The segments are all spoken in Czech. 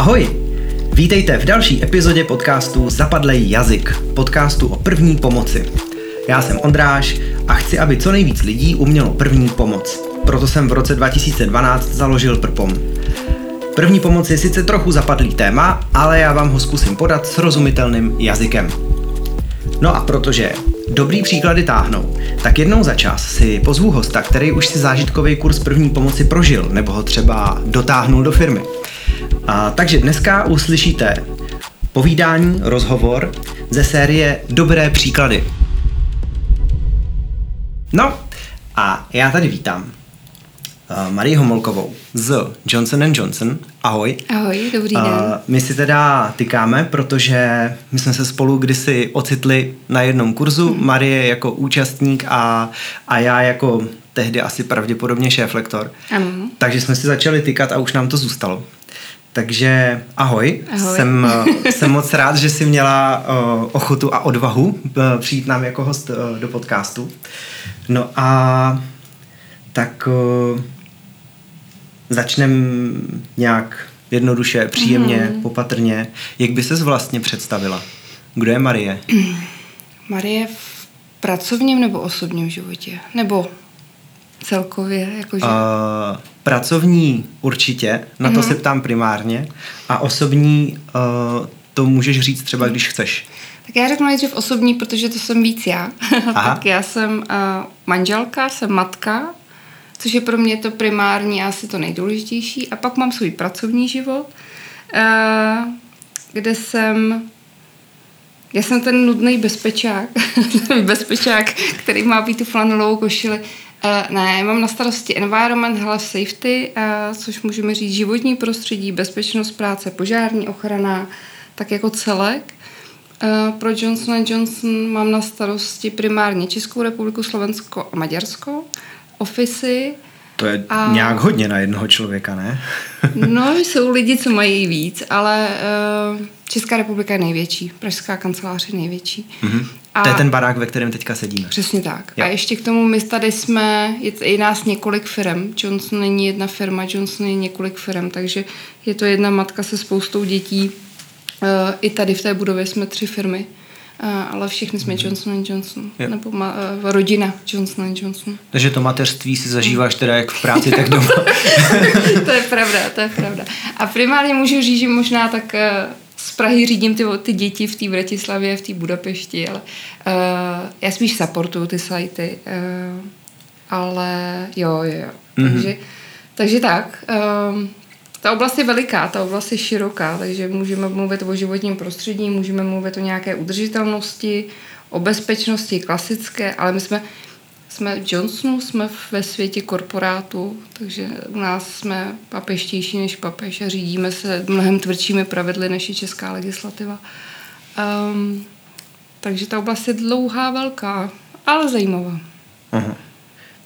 Ahoj! Vítejte v další epizodě podcastu Zapadlej jazyk, podcastu o první pomoci. Já jsem Ondráš a chci, aby co nejvíc lidí umělo první pomoc. Proto jsem v roce 2012 založil Prpom. První pomoc je sice trochu zapadlý téma, ale já vám ho zkusím podat srozumitelným jazykem. No a protože dobrý příklady táhnou, tak jednou za čas si pozvu hosta, který už si zážitkový kurz první pomoci prožil, nebo ho třeba dotáhnul do firmy. A, takže dneska uslyšíte povídání, rozhovor ze série Dobré příklady. No a já tady vítám uh, Marii Homolkovou z Johnson Johnson. Ahoj. Ahoj, dobrý den. Uh, my si teda tykáme, protože my jsme se spolu kdysi ocitli na jednom kurzu. Hmm. Marie jako účastník a, a já jako tehdy asi pravděpodobně šéf-lektor. Ano. Takže jsme si začali tykat a už nám to zůstalo. Takže ahoj, ahoj. Jsem, eh, jsem moc rád, že jsi měla uh, ochotu a odvahu uh, přijít nám jako host do podcastu. No a tak začneme nějak jednoduše, příjemně, mm. popatrně. Jak by ses vlastně představila? Kdo je Marie? Marie v pracovním nebo osobním životě? Nebo celkově? Jakože... Uh, pracovní určitě, na to mm. se ptám primárně. A osobní uh, to můžeš říct třeba, když chceš. Tak já řeknu nejdřív osobní, protože to jsem víc já. tak já jsem uh, manželka, jsem matka, což je pro mě to primární asi to nejdůležitější. A pak mám svůj pracovní život, uh, kde jsem já jsem ten nudný bezpečák, bezpečák, který má být tu flanelovou košili. Uh, ne, mám na starosti environment, health, safety, uh, což můžeme říct životní prostředí, bezpečnost práce, požární ochrana, tak jako celek. Uh, pro Johnson Johnson mám na starosti primárně Českou republiku, Slovensko a Maďarsko, ofisy. To je a... nějak hodně na jednoho člověka, ne? no, jsou lidi, co mají víc, ale uh, Česká republika je největší, Pražská kancelář je největší. Mm-hmm. A to je ten barák, ve kterém teďka sedíme. Přesně tak. Jo. A ještě k tomu my tady jsme, je, je nás několik firm. Johnson není jedna firma, Johnson je několik firm, takže je to jedna matka se spoustou dětí. Uh, I tady v té budově jsme tři firmy. Ale všechny jsme mm. Johnson Johnson, jo. nebo ma, uh, rodina Johnson Johnson. Takže to mateřství si zažíváš teda jak v práci, tak doma. to je pravda, to je pravda. A primárně můžu říct, že možná tak uh, z Prahy řídím ty, ty děti v té Bratislavě, v té Budapešti, ale uh, já spíš supportuju ty sajty, uh, ale jo, jo, jo. Mm-hmm. Takže, takže tak. Uh, ta oblast je veliká, ta oblast je široká, takže můžeme mluvit o životním prostředí, můžeme mluvit o nějaké udržitelnosti, o bezpečnosti klasické, ale my jsme jsme v Johnsonu, jsme ve světě korporátu, takže u nás jsme papeštější než papež a řídíme se mnohem tvrdšími pravidly než je česká legislativa. Um, takže ta oblast je dlouhá, velká, ale zajímavá. Aha.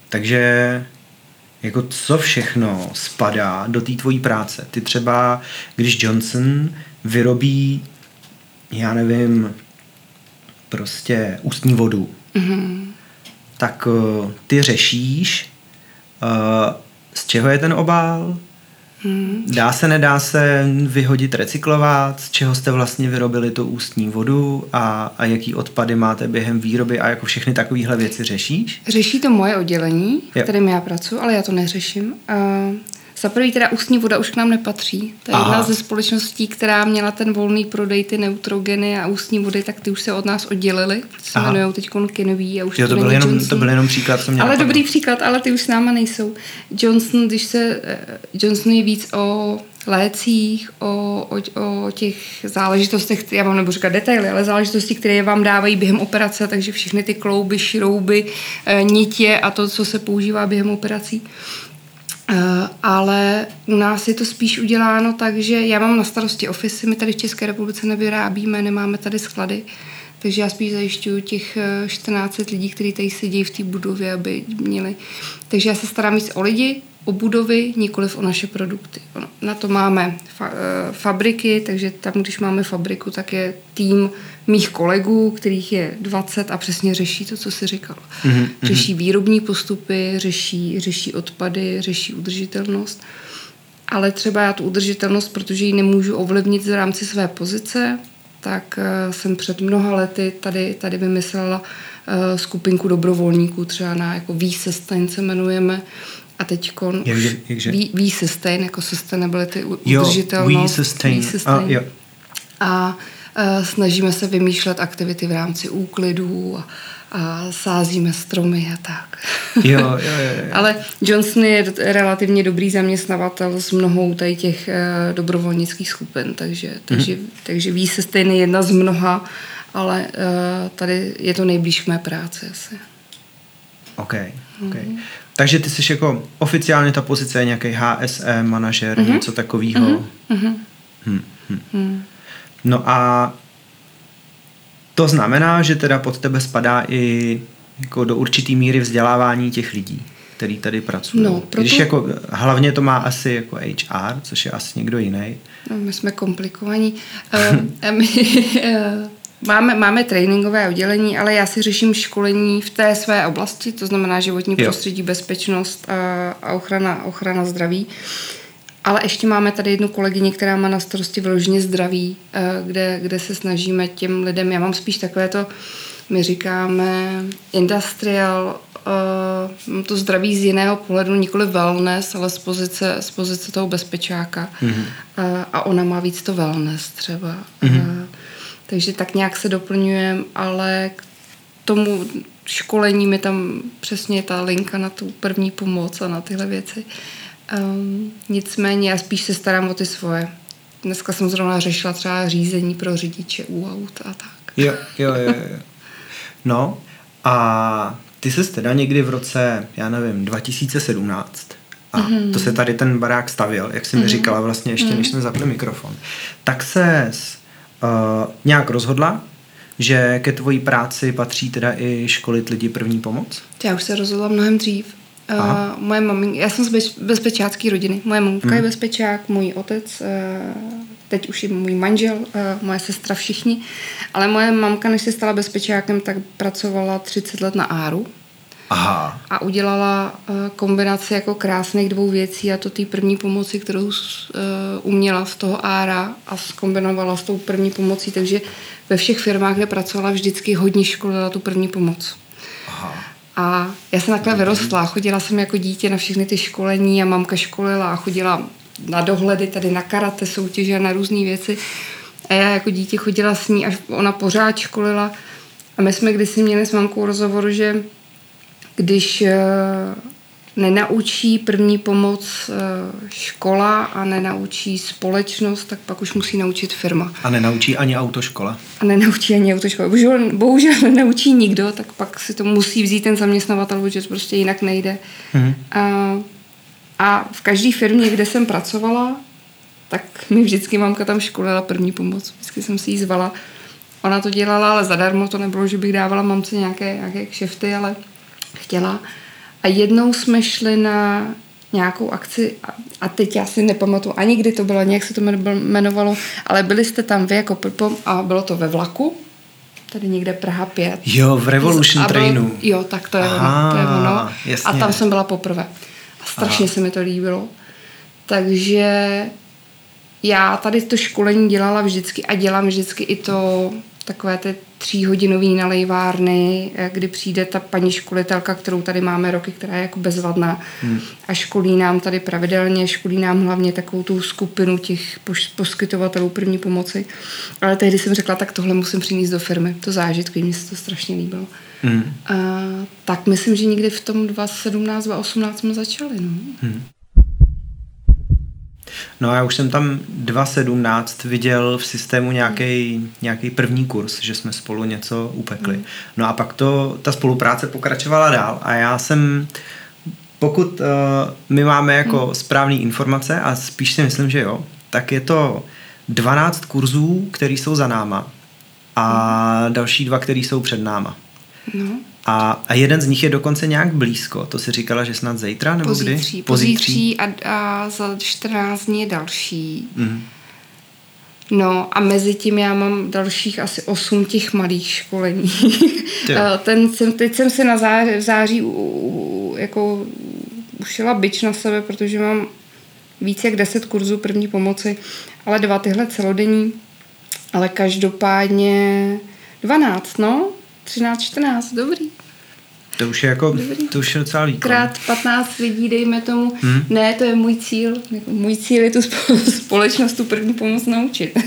Takže jako co všechno spadá do té tvojí práce? Ty třeba, když Johnson vyrobí, já nevím, prostě ústní vodu, mm-hmm tak uh, ty řešíš, uh, z čeho je ten obal, Hmm. Dá se, nedá se vyhodit, recyklovat, z čeho jste vlastně vyrobili tu ústní vodu a, a jaký odpady máte během výroby a jako všechny takovéhle věci řešíš? Řeší to moje oddělení, kterým já pracuji, ale já to neřeším. Uh, za prvý teda ústní voda už k nám nepatří. To je Aha. jedna ze společností, která měla ten volný prodej, ty neutrogeny a ústní vody, tak ty už se od nás oddělili. Se jmenují teď Kinový a už jo, to, to byl jenom, Johnson. to byl jenom příklad, co mě Ale napadlo. dobrý příklad, ale ty už s náma nejsou. Johnson, když se, eh, Johnson je víc o lécích, o, o, o těch záležitostech, já vám nebudu říkat detaily, ale záležitosti, které vám dávají během operace, takže všechny ty klouby, šrouby, eh, nitě a to, co se používá během operací. Uh, ale u nás je to spíš uděláno tak, že já mám na starosti ofisy, my tady v České republice nevyrábíme, nemáme tady sklady, takže já spíš zajišťuju těch 14 eh, lidí, kteří tady sedí v té budově, aby měli. Takže já se starám víc o lidi, o budovy, nikoliv o naše produkty. Na to máme fa- eh, fabriky, takže tam, když máme fabriku, tak je tým mých kolegů, kterých je 20 a přesně řeší to, co si říkal. Mm-hmm. Řeší výrobní postupy, řeší, řeší odpady, řeší udržitelnost. ale třeba já tu udržitelnost, protože ji nemůžu ovlivnit v rámci své pozice, tak uh, jsem před mnoha lety tady, tady vymyslela uh, skupinku dobrovolníků, třeba na jako V-Sustain se jmenujeme, a teď jakže, jakže? V-Sustain, jako sustainability, udržitelnost. Jo, V-Sustain. A, jo. a uh, snažíme se vymýšlet aktivity v rámci úklidů a, a sázíme stromy a tak. Jo, jo, jo, jo. Ale Johnson je relativně dobrý zaměstnavatel s mnohou tady těch uh, dobrovolnických skupin, takže, takže, mm-hmm. takže ví se stejně jedna z mnoha, ale uh, tady je to nejblíž k mé práci asi. OK, OK. Mm-hmm. Takže ty jsi jako oficiálně ta pozice je nějaký HSE, manažer, mm-hmm. něco takového. Mm-hmm. Hmm, hmm. Hmm. No a to znamená, že teda pod tebe spadá i jako do určitý míry vzdělávání těch lidí, který tady pracují. No, proto... Když jako hlavně to má asi jako HR, což je asi někdo jiný. No, my jsme komplikovaní. uh, my, uh, máme, máme tréninkové oddělení, ale já si řeším školení v té své oblasti, to znamená životní jo. prostředí, bezpečnost a, a ochrana, ochrana zdraví. Ale ještě máme tady jednu kolegyni, která má na starosti vyloženě zdraví, eh, kde, kde se snažíme těm lidem, já mám spíš takové to, my říkáme industrial, uh, to zdraví z jiného pohledu, nikoli wellness, ale z pozice, z pozice toho bezpečáka. Mm-hmm. A ona má víc to wellness třeba. Mm-hmm. Takže tak nějak se doplňujeme, ale k tomu školení mi tam přesně ta linka na tu první pomoc a na tyhle věci. Um, nicméně já spíš se starám o ty svoje. Dneska jsem zrovna řešila třeba řízení pro řidiče u aut a tak. Jo, jo, jo. jo. No a ty jsi teda někdy v roce, já nevím, 2017 a mm-hmm. to se tady ten barák stavil, jak jsi mm-hmm. mi říkala vlastně ještě, mm-hmm. než jsme zapli mikrofon, tak se nějak rozhodla, že ke tvojí práci patří teda i školit lidi první pomoc? Já už se rozhodla mnohem dřív. Uh, moje maminka, já jsem z bez, bezpečácké rodiny. Moje mamka hmm. je bezpečák, můj otec, uh, teď už je můj manžel, uh, moje sestra, všichni. Ale moje mamka, než se stala bezpečákem, tak pracovala 30 let na Áru. Aha. A udělala uh, kombinaci jako krásných dvou věcí a to té první pomoci, kterou uh, uměla z toho ára a zkombinovala s tou první pomocí, takže ve všech firmách, kde pracovala, vždycky hodně školila tu první pomoc. A já jsem takhle vyrostla, chodila jsem jako dítě na všechny ty školení a mamka školila a chodila na dohledy, tady na karate soutěže a na různé věci. A já jako dítě chodila s ní, až ona pořád školila. A my jsme kdysi měli s mamkou rozhovor, že když eh, nenaučí první pomoc eh, škola a nenaučí společnost, tak pak už musí naučit firma. A nenaučí ani autoškola. A nenaučí ani autoškola. Bohužel, bohužel nenaučí nikdo, tak pak si to musí vzít ten zaměstnavatel, protože to prostě jinak nejde. Mm-hmm. A, a v každé firmě, kde jsem pracovala, tak mi vždycky mamka tam školila první pomoc. Vždycky jsem si ji zvala. Ona to dělala, ale zadarmo to nebylo, že bych dávala mamce nějaké, nějaké kšefty, ale chtěla. A jednou jsme šli na nějakou akci a teď já si nepamatuju ani kdy to bylo, nějak se to jmenovalo, ale byli jste tam vy jako Prpom a bylo to ve vlaku, tady někde Praha 5. Jo, v Revolution byl, Trainu. Jo, tak to je Aha, ono. To je ono. Jasně. A tam jsem byla poprvé. A strašně Aha. se mi to líbilo. Takže já tady to školení dělala vždycky a dělám vždycky i to takové ty tříhodinový nalejvárny, eh, kdy přijde ta paní školitelka, kterou tady máme roky, která je jako bezvadná hmm. a školí nám tady pravidelně, školí nám hlavně takovou tu skupinu těch poskytovatelů první pomoci. Ale tehdy jsem řekla, tak tohle musím přinést do firmy, to zážitky, mně se to strašně líbilo. Hmm. A, tak myslím, že někdy v tom 2017, 2018 jsme začali. No. Hmm. No a já už jsem tam 2.17 viděl v systému nějaký první kurz, že jsme spolu něco upekli. Mm. No a pak to, ta spolupráce pokračovala dál a já jsem, pokud uh, my máme jako mm. správné informace a spíš si myslím, že jo, tak je to 12 kurzů, které jsou za náma a mm. další dva, které jsou před náma. No. A, a jeden z nich je dokonce nějak blízko. To si říkala, že snad zítra nebo pozítří, kdy? Pozítří. a, a za 14 dní je další. Mm. No a mezi tím já mám dalších asi 8 těch malých školení. Ten jsem, teď jsem si na září, v září u, u, jako ušila byč na sebe, protože mám víc jak 10 kurzů první pomoci, ale dva tyhle celodenní, ale každopádně 12, no, 13, 14, dobrý. To už je jako, Dobrý. to už je docela výkon. Krát 15 lidí, dejme tomu. Hmm. Ne, to je můj cíl. Můj cíl je tu společnost, tu první pomoc naučit.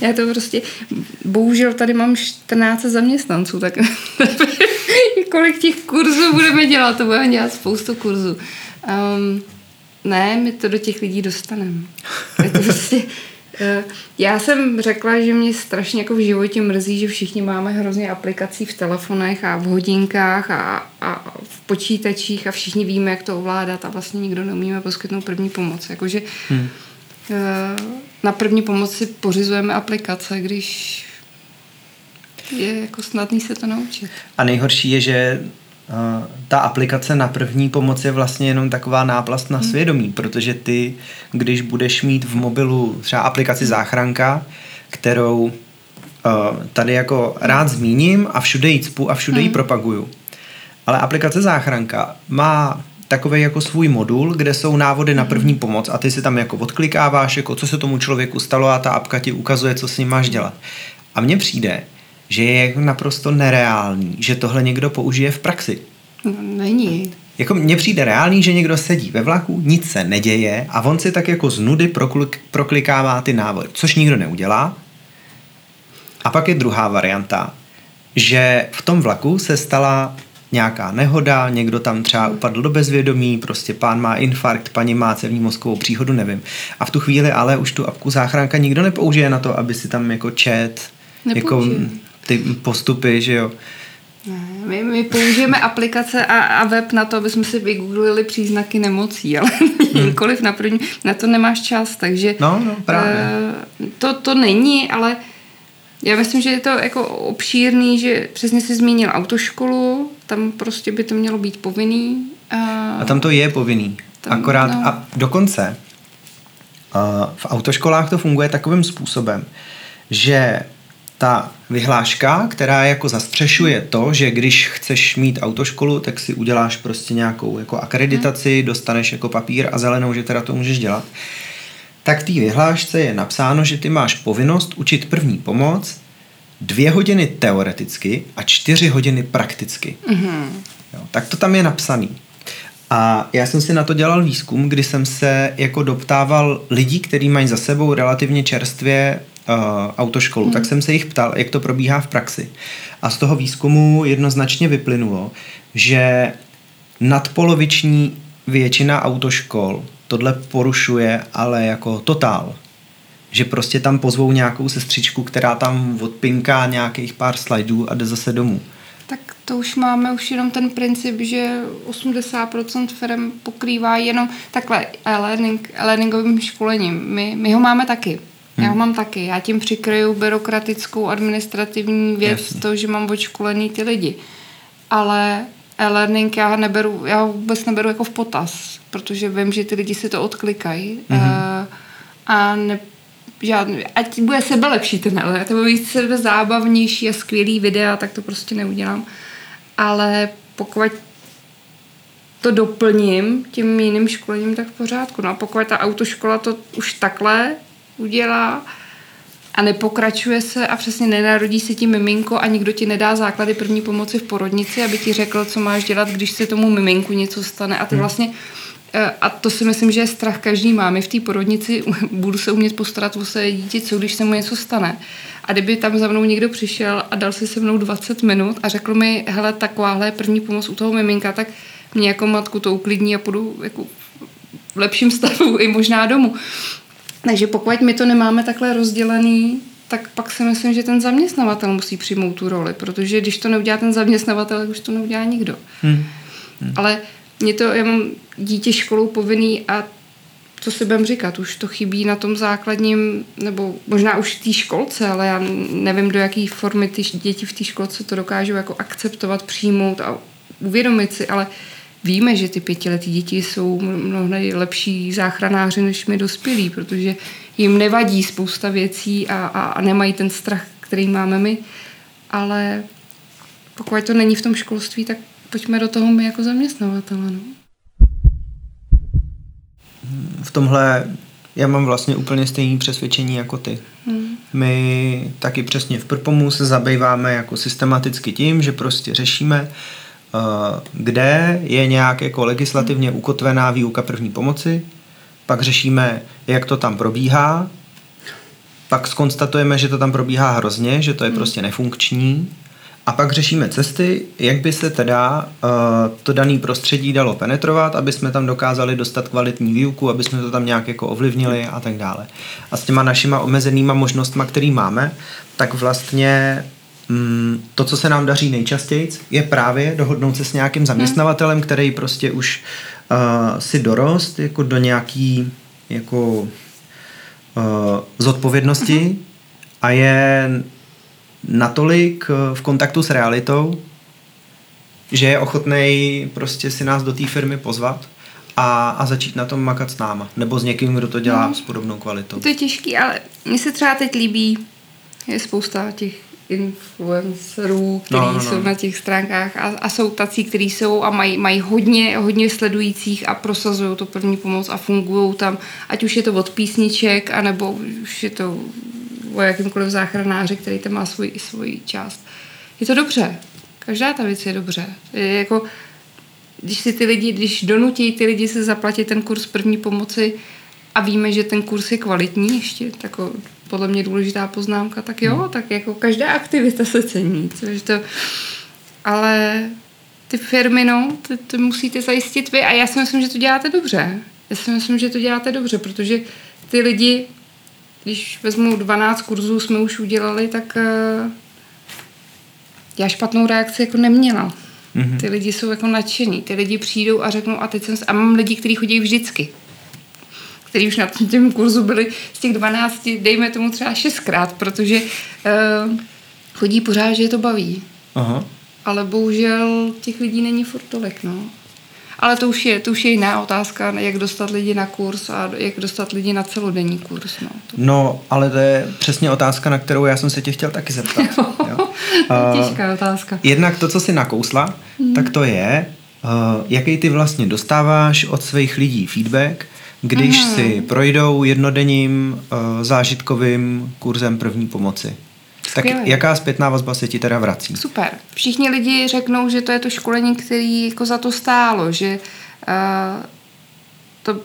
Já to prostě, bohužel tady mám 14 zaměstnanců, tak kolik těch kurzů budeme dělat, to budeme dělat spoustu kurzů. Um, ne, my to do těch lidí dostaneme. Je to prostě, já jsem řekla, že mě strašně jako v životě mrzí, že všichni máme hrozně aplikací v telefonech a v hodinkách a, a v počítačích a všichni víme, jak to ovládat a vlastně nikdo neumíme poskytnout první pomoc. Jakože hmm. Eh, na první pomoc si pořizujeme aplikace, když je jako snadný se to naučit. A nejhorší je, že ta aplikace na první pomoc je vlastně jenom taková náplast na hmm. svědomí, protože ty, když budeš mít v mobilu třeba aplikaci hmm. záchranka, kterou tady jako rád zmíním a všude ji cpu a všude ji hmm. propaguju. Ale aplikace záchranka má takový jako svůj modul, kde jsou návody na první pomoc a ty si tam jako odklikáváš, jako co se tomu člověku stalo a ta apka ti ukazuje, co s ním máš dělat. A mně přijde, že je jako naprosto nereálný, že tohle někdo použije v praxi. No, není. Jako mně přijde reálný, že někdo sedí ve vlaku, nic se neděje a on si tak jako z nudy proklik, proklikává ty návody, což nikdo neudělá. A pak je druhá varianta, že v tom vlaku se stala nějaká nehoda, někdo tam třeba upadl do bezvědomí, prostě pán má infarkt, paní má cevní mozkovou příhodu, nevím. A v tu chvíli ale už tu apku záchranka nikdo nepoužije na to, aby si tam jako čet, jako ty postupy, že jo. Ne, my, my použijeme aplikace a, a web na to, aby jsme si vygooglili příznaky nemocí, ale hmm. nikoliv na první, na to nemáš čas, takže no, no, právě. Uh, to, to není, ale já myslím, že je to jako obšírný, že přesně si zmínil autoškolu, tam prostě by to mělo být povinný. Uh, a tam to je povinný. Tam, Akorát no. a dokonce uh, v autoškolách to funguje takovým způsobem, že ta vyhláška, která jako zastřešuje to, že když chceš mít autoškolu, tak si uděláš prostě nějakou jako akreditaci, dostaneš jako papír a zelenou, že teda to můžeš dělat. Tak v té vyhlášce je napsáno, že ty máš povinnost učit první pomoc dvě hodiny teoreticky a čtyři hodiny prakticky. Mm-hmm. Jo, tak to tam je napsaný. A já jsem si na to dělal výzkum, kdy jsem se jako doptával lidí, kteří mají za sebou relativně čerstvě autoškolu, hmm. tak jsem se jich ptal, jak to probíhá v praxi. A z toho výzkumu jednoznačně vyplynulo, že nadpoloviční většina autoškol tohle porušuje, ale jako totál. Že prostě tam pozvou nějakou sestřičku, která tam odpinká nějakých pár slajdů a jde zase domů. Tak to už máme už jenom ten princip, že 80% firm pokrývá jenom takhle e-learning, e-learningovým školením. My, my ho máme taky. Hmm. Já ho mám taky. Já tím přikryju byrokratickou administrativní věc, Jasně. to, že mám odškolený ty lidi. Ale e-learning já, neberu, já vůbec neberu jako v potaz, protože vím, že ty lidi si to odklikají. Hmm. Uh, a ne, žádný, ať bude sebe lepší ten ale to bude sebe zábavnější a skvělý videa, tak to prostě neudělám. Ale pokud to doplním tím jiným školením, tak v pořádku. No a pokud ta autoškola to už takhle udělá a nepokračuje se a přesně nenarodí se ti miminko a nikdo ti nedá základy první pomoci v porodnici, aby ti řekl, co máš dělat, když se tomu miminku něco stane a ty hmm. vlastně eh, a to si myslím, že je strach každý máme v té porodnici, budu se umět postarat o své dítě, co když se mu něco stane. A kdyby tam za mnou někdo přišel a dal si se mnou 20 minut a řekl mi, hele, takováhle první pomoc u toho miminka, tak mě jako matku to uklidní a půjdu jako v lepším stavu i možná domů. Takže pokud my to nemáme takhle rozdělený, tak pak si myslím, že ten zaměstnavatel musí přijmout tu roli, protože když to neudělá ten zaměstnavatel, tak už to neudělá nikdo. Hmm. Hmm. Ale mě to, já mám dítě školou povinný a co si budem říkat, už to chybí na tom základním, nebo možná už v té školce, ale já nevím, do jaké formy ty děti v té školce to dokážou jako akceptovat, přijmout a uvědomit si, ale víme, že ty pětiletí děti jsou mnohdy lepší záchranáři než my dospělí, protože jim nevadí spousta věcí a, a, a nemají ten strach, který máme my, ale pokud to není v tom školství, tak pojďme do toho my jako zaměstnavatele. No. v tomhle já mám vlastně úplně stejné přesvědčení jako ty. Hmm. My taky přesně v Prpomu se zabýváme jako systematicky tím, že prostě řešíme, uh, kde je nějak jako legislativně ukotvená výuka první pomoci, pak řešíme, jak to tam probíhá, pak skonstatujeme, že to tam probíhá hrozně, že to je hmm. prostě nefunkční a pak řešíme cesty, jak by se teda uh, to dané prostředí dalo penetrovat, aby jsme tam dokázali dostat kvalitní výuku, aby jsme to tam nějak jako ovlivnili a tak dále. A s těma našima omezenýma možnostma, který máme, tak vlastně to, co se nám daří nejčastěji, je právě dohodnout se s nějakým zaměstnavatelem, který prostě už uh, si dorost jako do nějaký jako uh, zodpovědnosti uh-huh. a je natolik eh, v kontaktu s realitou, že je ochotný prostě si nás do té firmy pozvat a, a začít na tom makat s náma. Nebo s někým, kdo to dělá no, s podobnou kvalitou. To je těžký, ale mně se třeba teď líbí, je spousta těch influencerů, kteří no, no, no. jsou na těch stránkách a, a jsou tací, kteří jsou a mají, mají hodně, hodně sledujících a prosazují to první pomoc a fungují tam, ať už je to od písniček, anebo už je to o jakýmkoliv záchranáři, který tam má svůj, svůj část. Je to dobře. Každá ta věc je dobře. Je jako, když si ty lidi, když donutí ty lidi se zaplatit ten kurz první pomoci a víme, že ten kurz je kvalitní ještě, tak podle mě důležitá poznámka, tak jo, hmm. tak jako každá aktivita se cení. Což to, ale ty firmy, no, ty, ty musíte zajistit vy a já si myslím, že to děláte dobře. Já si myslím, že to děláte dobře, protože ty lidi když vezmu 12 kurzů jsme už udělali, tak uh, já špatnou reakci jako neměla. Mm-hmm. Ty lidi jsou jako nadšený. Ty lidi přijdou a řeknou, a teď jsem... A mám lidi, kteří chodí vždycky. Kteří už na tom kurzu byli z těch 12, dejme tomu třeba šestkrát, protože uh, chodí pořád, že je to baví. Aha. Ale bohužel těch lidí není furt tolik, no. Ale to už, je, to už je jiná otázka, jak dostat lidi na kurz a jak dostat lidi na celodenní kurz. No, to... no ale to je přesně otázka, na kterou já jsem se tě chtěl taky zeptat. jo. Těžká otázka. Jednak to, co jsi nakousla, hmm. tak to je, uh, jaký ty vlastně dostáváš od svých lidí feedback, když hmm. si projdou jednodenním uh, zážitkovým kurzem první pomoci. Tak jaká zpětná vazba se ti teda vrací? Super. Všichni lidi řeknou, že to je to školení, který jako za to stálo, že uh, to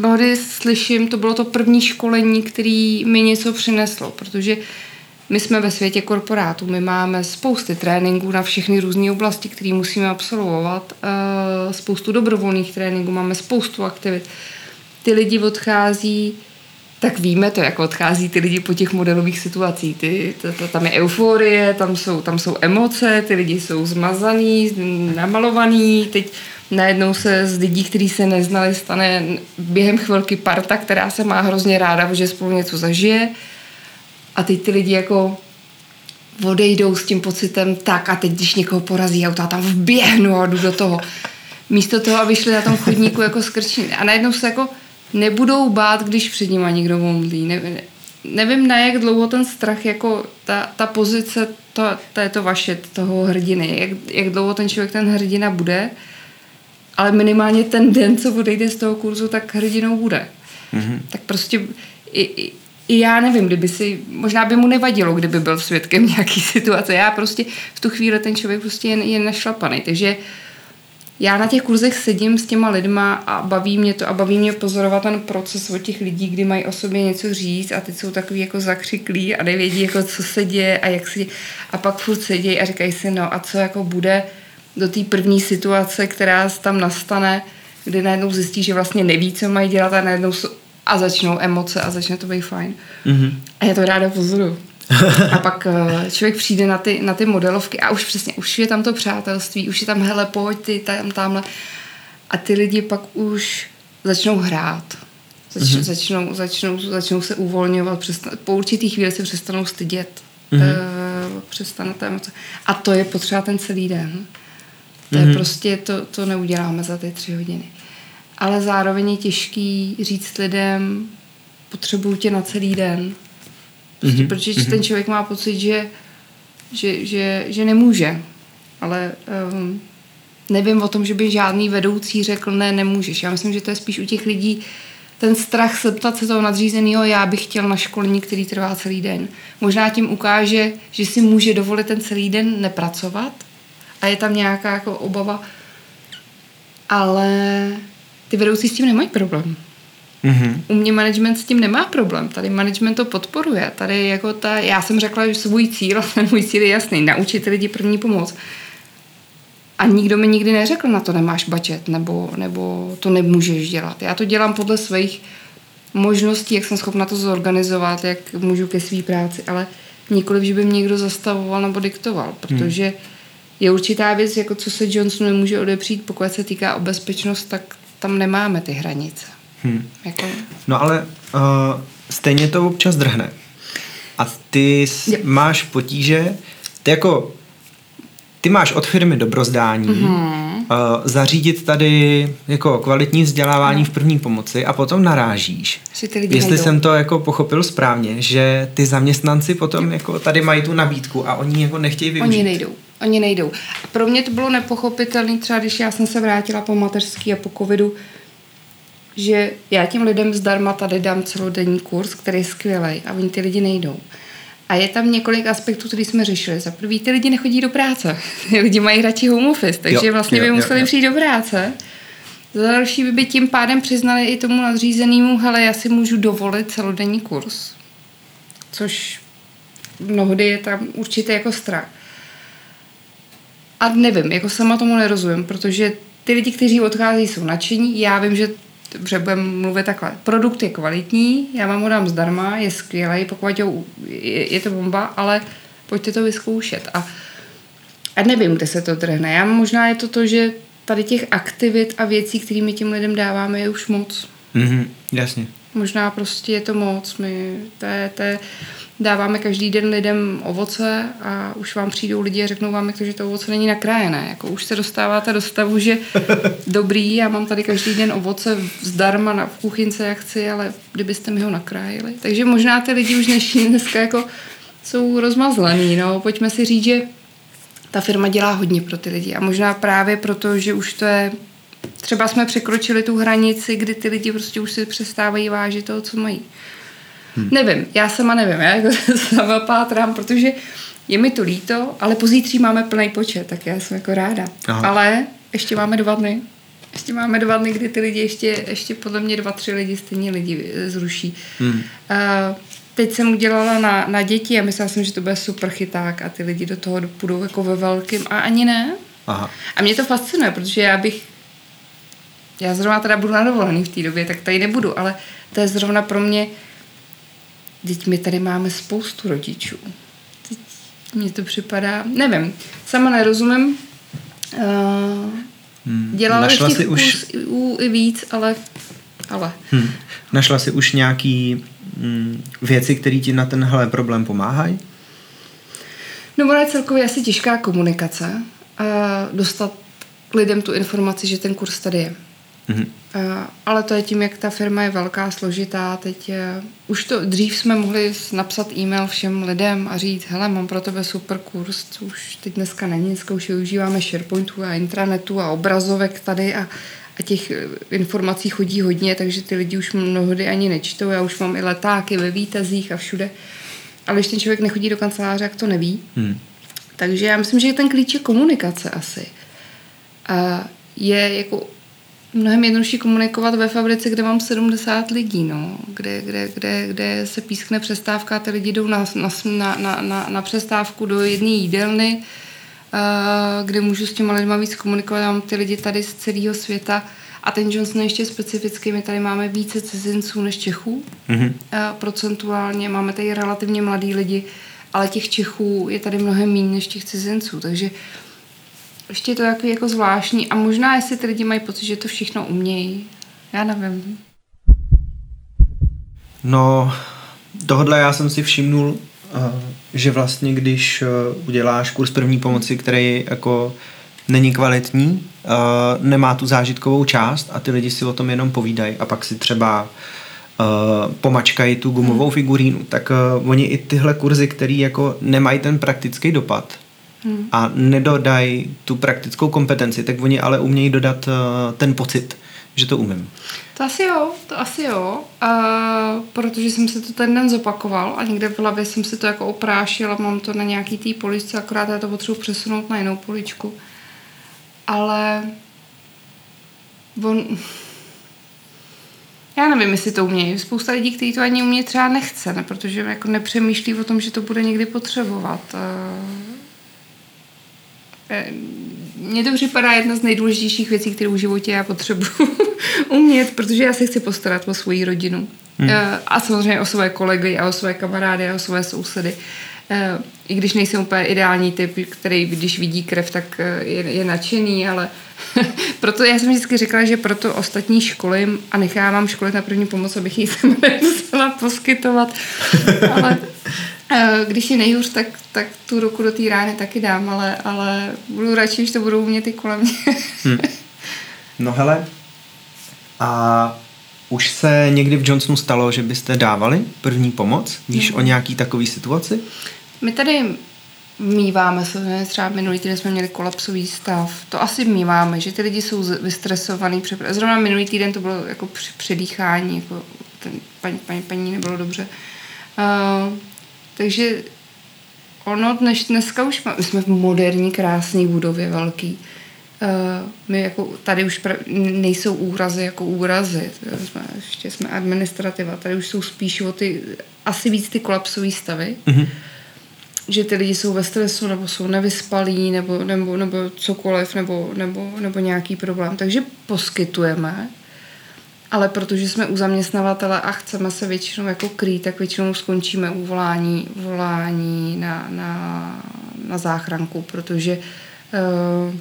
mnohdy slyším, to bylo to první školení, který mi něco přineslo, protože my jsme ve světě korporátu, my máme spousty tréninků na všechny různé oblasti, které musíme absolvovat, uh, spoustu dobrovolných tréninků, máme spoustu aktivit. Ty lidi odchází tak víme to, jak odchází ty lidi po těch modelových situacích. Ty, to, to, tam je euforie, tam jsou, tam jsou emoce, ty lidi jsou zmazaný, namalovaný, teď najednou se z lidí, kteří se neznali, stane během chvilky parta, která se má hrozně ráda, že spolu něco zažije. A teď ty lidi jako odejdou s tím pocitem tak a teď, když někoho porazí auta, tam vběhnu a jdu do toho. Místo toho, aby šli na tom chodníku jako skrční. A najednou se jako nebudou bát, když před nima někdo omdlí. Ne, nevím, na jak dlouho ten strach, jako ta, ta pozice, to, to je to vaše, toho hrdiny, jak, jak dlouho ten člověk ten hrdina bude, ale minimálně ten den, co odejde z toho kurzu, tak hrdinou bude. Mm-hmm. Tak prostě i, i, i já nevím, kdyby si, možná by mu nevadilo, kdyby byl svědkem nějaký situace. Já prostě v tu chvíli ten člověk prostě je, je našlapaný. Takže uh, já na těch kurzech sedím s těma lidma a baví mě to a baví mě pozorovat ten proces od těch lidí, kdy mají o sobě něco říct a teď jsou takový jako zakřiklí a nevědí, jako co se děje a jak se děje. A pak furt sedějí a říkají si, no a co jako bude do té první situace, která tam nastane, kdy najednou zjistí, že vlastně neví, co mají dělat a najednou a začnou emoce a začne to být fajn. Mm-hmm. A já to ráda pozoruju. A pak eh, člověk přijde na ty, na ty modelovky a už přesně, už je tam to přátelství, už je tam, hele, pojď ty, tam, tamhle. A ty lidi pak už začnou hrát. Zač, mm-hmm. začnou, začnou, začnou se uvolňovat, přestan, po určitý chvíli se přestanou stydět. Mm-hmm. E, přestane ta emoce. A to je potřeba ten celý den. To mm-hmm. je prostě, to, to neuděláme za ty tři hodiny. Ale zároveň je těžký říct lidem, potřebuju tě na celý den. Prostě, mm-hmm. Protože mm-hmm. ten člověk má pocit, že, že, že, že nemůže. Ale um, nevím o tom, že by žádný vedoucí řekl, ne, nemůžeš. Já myslím, že to je spíš u těch lidí ten strach zeptat se toho nadřízeného, já bych chtěl na školení, který trvá celý den. Možná tím ukáže, že si může dovolit ten celý den nepracovat a je tam nějaká jako obava, ale ty vedoucí s tím nemají problém. Mm-hmm. U mě management s tím nemá problém. Tady management to podporuje. Tady jako ta, já jsem řekla, že svůj cíl, a ten můj cíl je jasný, naučit lidi první pomoc. A nikdo mi nikdy neřekl, na to nemáš budget, nebo, nebo to nemůžeš dělat. Já to dělám podle svých možností, jak jsem schopna to zorganizovat, jak můžu ke své práci, ale nikoliv, že by mě někdo zastavoval nebo diktoval, protože hmm. je určitá věc, jako co se Johnson nemůže odepřít, pokud se týká o bezpečnost, tak tam nemáme ty hranice. Hmm. Jako... No ale uh, stejně to občas drhne. A ty s- máš potíže, ty jako ty máš od firmy dobrozdání, mm-hmm. uh, zařídit tady jako kvalitní vzdělávání no. v první pomoci a potom narážíš. Jestli nejdou. jsem to jako pochopil správně, že ty zaměstnanci potom jo. jako tady mají tu nabídku a oni jako nechtějí využít. Oni nejdou. Oni nejdou. Pro mě to bylo nepochopitelné, třeba když já jsem se vrátila po mateřský a po covidu, že já těm lidem zdarma tady dám celodenní kurz, který je skvělý a oni ty lidi nejdou. A je tam několik aspektů, které jsme řešili. Za prvý, ty lidi nechodí do práce. Ty lidi mají radši home office, takže jo, vlastně jo, by jo, museli jo. přijít do práce. Za další by, by tím pádem přiznali i tomu nadřízenému, hele, já si můžu dovolit celodenní kurz. Což mnohdy je tam určitě jako strach. A nevím, jako sama tomu nerozumím, protože ty lidi, kteří odchází, jsou nadšení. Já vím, že dobře, budeme mluvit takhle. Produkt je kvalitní, já vám ho dám zdarma, je skvělý, pokud je, je to bomba, ale pojďte to vyzkoušet. A, a nevím, kde se to trhne. Já možná je to to, že tady těch aktivit a věcí, kterými těm lidem dáváme, je už moc. Mm-hmm, jasně. Možná prostě je to moc. My to je, to je, dáváme každý den lidem ovoce a už vám přijdou lidi a řeknou vám, to, že to ovoce není nakrájené. Jako už se dostáváte do stavu, že dobrý, já mám tady každý den ovoce zdarma na, v kuchynce, jak chci, ale kdybyste mi ho nakrájeli. Takže možná ty lidi už dnešní dneska jako jsou rozmazlený. No. Pojďme si říct, že ta firma dělá hodně pro ty lidi a možná právě proto, že už to je třeba jsme překročili tu hranici, kdy ty lidi prostě už si přestávají vážit toho, co mají. Hmm. Nevím, já sama nevím, já jako sama pátrám, protože je mi to líto, ale pozítří máme plný počet, tak já jsem jako ráda. Aha. Ale ještě máme dva dny. Ještě máme dva dny, kdy ty lidi ještě, ještě podle mě dva, tři lidi stejně lidi eh, zruší. Hmm. Uh, teď jsem udělala na, na děti a myslela jsem, že to bude super chyták a ty lidi do toho půjdou jako ve velkým a ani ne. Aha. A mě to fascinuje, protože já bych já zrovna teda budu na dovolený v té době, tak tady nebudu, ale to je zrovna pro mě Teď my tady máme spoustu rodičů. Teď mně to připadá, nevím, sama nerozumím. Uh, hmm. Dělala Našla si už u, i víc, ale, ale. Hmm. Našla si už nějaký mm, věci, které ti na tenhle problém pomáhají? No ona je celkově asi těžká komunikace. Uh, dostat lidem tu informaci, že ten kurz tady je. Mm-hmm. Ale to je tím, jak ta firma je velká, složitá. Teď je, už to dřív jsme mohli napsat e-mail všem lidem a říct, hele, mám pro tebe super kurz, co už teď dneska není, dneska už využíváme SharePointu a intranetu a obrazovek tady a, a těch eh, informací chodí hodně, takže ty lidi už mnohdy ani nečtou. Já už mám i letáky ve výtazích a všude. Ale když ten člověk nechodí do kanceláře, jak to neví. Hmm. Takže já myslím, že ten klíč je komunikace asi. A je jako mnohem jednodušší komunikovat ve fabrice, kde mám 70 lidí, no, kde, kde, kde, kde se pískne přestávka a ty lidi jdou na, na, na, na, na přestávku do jedné jídelny, uh, kde můžu s těma lidma víc komunikovat. mám ty lidi tady z celého světa a ten Johnson je ještě specifický. My tady máme více cizinců než Čechů. Mm-hmm. Procentuálně máme tady relativně mladí lidi, ale těch Čechů je tady mnohem méně než těch cizinců. Takže uh, ještě je to takový jako zvláštní a možná, jestli ty lidi mají pocit, že to všechno umějí. Já nevím. No, tohle já jsem si všimnul, eh, že vlastně, když eh, uděláš kurz první pomoci, který jako není kvalitní, eh, nemá tu zážitkovou část a ty lidi si o tom jenom povídají a pak si třeba pomačkají tu gumovou hmm. figurínu, tak oni i tyhle kurzy, které jako nemají ten praktický dopad, a nedodají tu praktickou kompetenci, tak oni ale umějí dodat uh, ten pocit, že to umím. To asi jo, to asi jo, uh, protože jsem se to ten den zopakoval a někde v hlavě jsem si to jako oprášil a mám to na nějaký tý poličce, akorát já to potřebuji přesunout na jinou poličku. Ale on... Já nevím, jestli to umějí. Spousta lidí, kteří to ani umějí třeba nechce, ne? protože jako nepřemýšlí o tom, že to bude někdy potřebovat. Uh, mně to připadá jedna z nejdůležitějších věcí, které v životě já potřebuji umět, protože já se chci postarat o svoji rodinu. Hmm. Eh, a samozřejmě o své kolegy a o své kamarády a o své sousedy. Eh, I když nejsem úplně ideální typ, který když vidí krev, tak eh, je, je nadšený, ale proto já jsem vždycky říkala, že proto ostatní školy a nechávám školy na první pomoc, abych ji sama nemusela poskytovat. ale když je nejhůř, tak, tak tu ruku do té rány taky dám, ale, ale budu radši, když to budou umět i kolem mě. hmm. No hele, a už se někdy v Johnsonu stalo, že byste dávali první pomoc? Víš hmm. o nějaký takový situaci? My tady míváme se, třeba minulý týden jsme měli kolapsový stav, to asi míváme, že ty lidi jsou vystresovaný. Zrovna minulý týden to bylo jako předýchání, jako ten paní, paní, paní nebylo dobře. Uh, takže ono dneš, dneska už má, my jsme v moderní, krásné budově velký. Uh, my jako tady už pra, nejsou úrazy jako úrazy. Jsme, ještě jsme administrativa. Tady už jsou spíš o ty, asi víc ty kolapsové stavy. Mm-hmm. Že ty lidi jsou ve stresu, nebo jsou nevyspalí, nebo, nebo, nebo cokoliv, nebo, nebo, nebo nějaký problém. Takže poskytujeme ale protože jsme u zaměstnavatele a chceme se většinou jako krýt, tak většinou skončíme u volání, volání na, na, na záchranku, protože uh,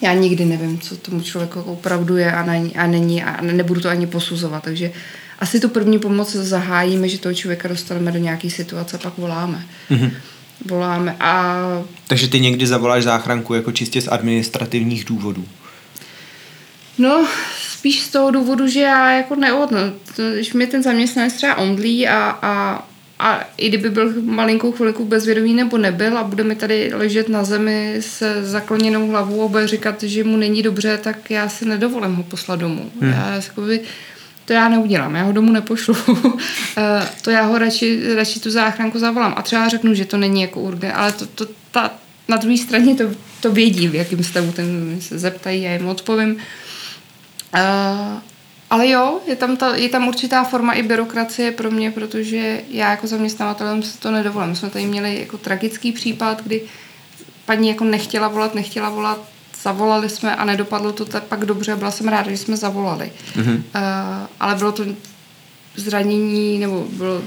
já nikdy nevím, co tomu člověku opravdu je a, není, a není a nebudu to ani posuzovat, takže asi tu první pomoc zahájíme, že toho člověka dostaneme do nějaké situace, pak voláme. Mm-hmm. Voláme a... Takže ty někdy zavoláš záchranku jako čistě z administrativních důvodů? No, spíš z toho důvodu, že já jako neodno, když mě ten zaměstnanec třeba omdlí a, a, a i kdyby byl malinkou chvilku bezvědomý nebo nebyl a bude mi tady ležet na zemi s zakloněnou hlavou a bude říkat, že mu není dobře, tak já si nedovolím ho poslat domů. Hmm. Já jakoby, to já neudělám, já ho domů nepošlu. Eh, to já ho radši, radši tu záchranku zavolám. A třeba řeknu, že to není jako urgent, ale to, to, ta, na druhé straně to, to vědí, v jakém stavu ten se zeptají, já jim odpovím. Uh, ale jo, je tam, ta, je tam určitá forma i byrokracie pro mě, protože já jako zaměstnavatelem se to nedovolím. My jsme tady měli jako tragický případ, kdy paní jako nechtěla volat, nechtěla volat, zavolali jsme a nedopadlo to tak pak dobře. Byla jsem ráda, že jsme zavolali. Mm-hmm. Uh, ale bylo to zranění nebo byl,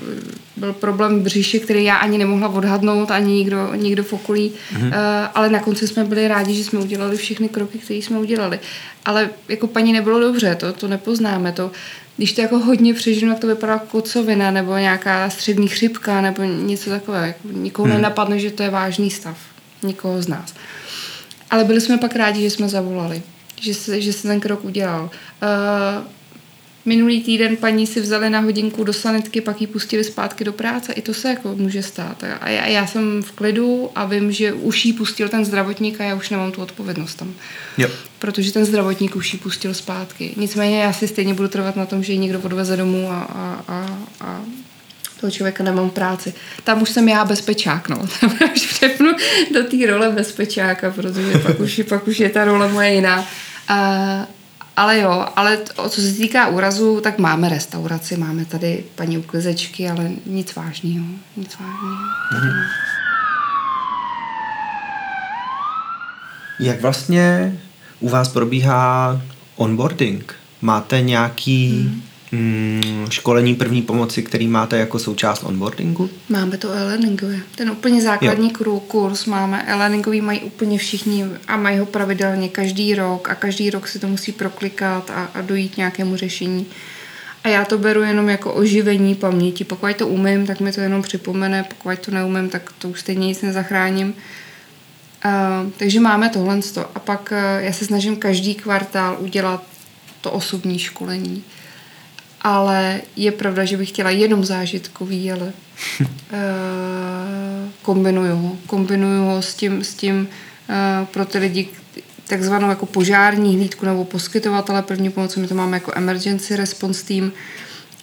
byl problém v břiše, který já ani nemohla odhadnout, ani nikdo, nikdo v okolí, mm-hmm. uh, ale na konci jsme byli rádi, že jsme udělali všechny kroky, které jsme udělali. Ale jako paní nebylo dobře, to, to nepoznáme, to když to jako hodně přežinu, jak to vypadá jako kocovina nebo nějaká střední chřipka nebo něco takového. Jako nikoho hmm. nenapadne, že to je vážný stav. Nikoho z nás. Ale byli jsme pak rádi, že jsme zavolali. Že se, že se ten krok udělal. Uh, Minulý týden paní si vzali na hodinku do sanitky, pak ji pustili zpátky do práce. I to se jako může stát. A já, já jsem v klidu a vím, že už jí pustil ten zdravotník a já už nemám tu odpovědnost tam. Jo. Protože ten zdravotník už ji pustil zpátky. Nicméně já si stejně budu trvat na tom, že ji někdo odveze domů a, a, a, a toho člověka nemám práci. Tam už jsem já bezpečák, no. Tam už přepnu do té role bezpečáka, protože pak už, pak už je ta role moje jiná. A, ale jo, ale to, co se týká úrazu, tak máme restauraci, máme tady paní uklizečky, ale nic vážného. Nic vážného. Mm-hmm. Jak vlastně u vás probíhá onboarding? Máte nějaký mm mm, školení první pomoci, který máte jako součást onboardingu? Máme to e-learningově. Ten úplně základní jo. kurz máme. E-learningový mají úplně všichni a mají ho pravidelně každý rok a každý rok si to musí proklikat a, a dojít nějakému řešení. A já to beru jenom jako oživení paměti. Pokud to umím, tak mi to jenom připomene, pokud to neumím, tak to už stejně nic nezachráním. Uh, takže máme tohle. A pak uh, já se snažím každý kvartál udělat to osobní školení ale je pravda, že bych chtěla jenom zážitkový, ale uh, kombinuju ho. Kombinuju ho s tím, s tím uh, pro ty lidi, takzvanou jako požární hlídku nebo poskytovatele první pomoci, my to máme jako emergency response team,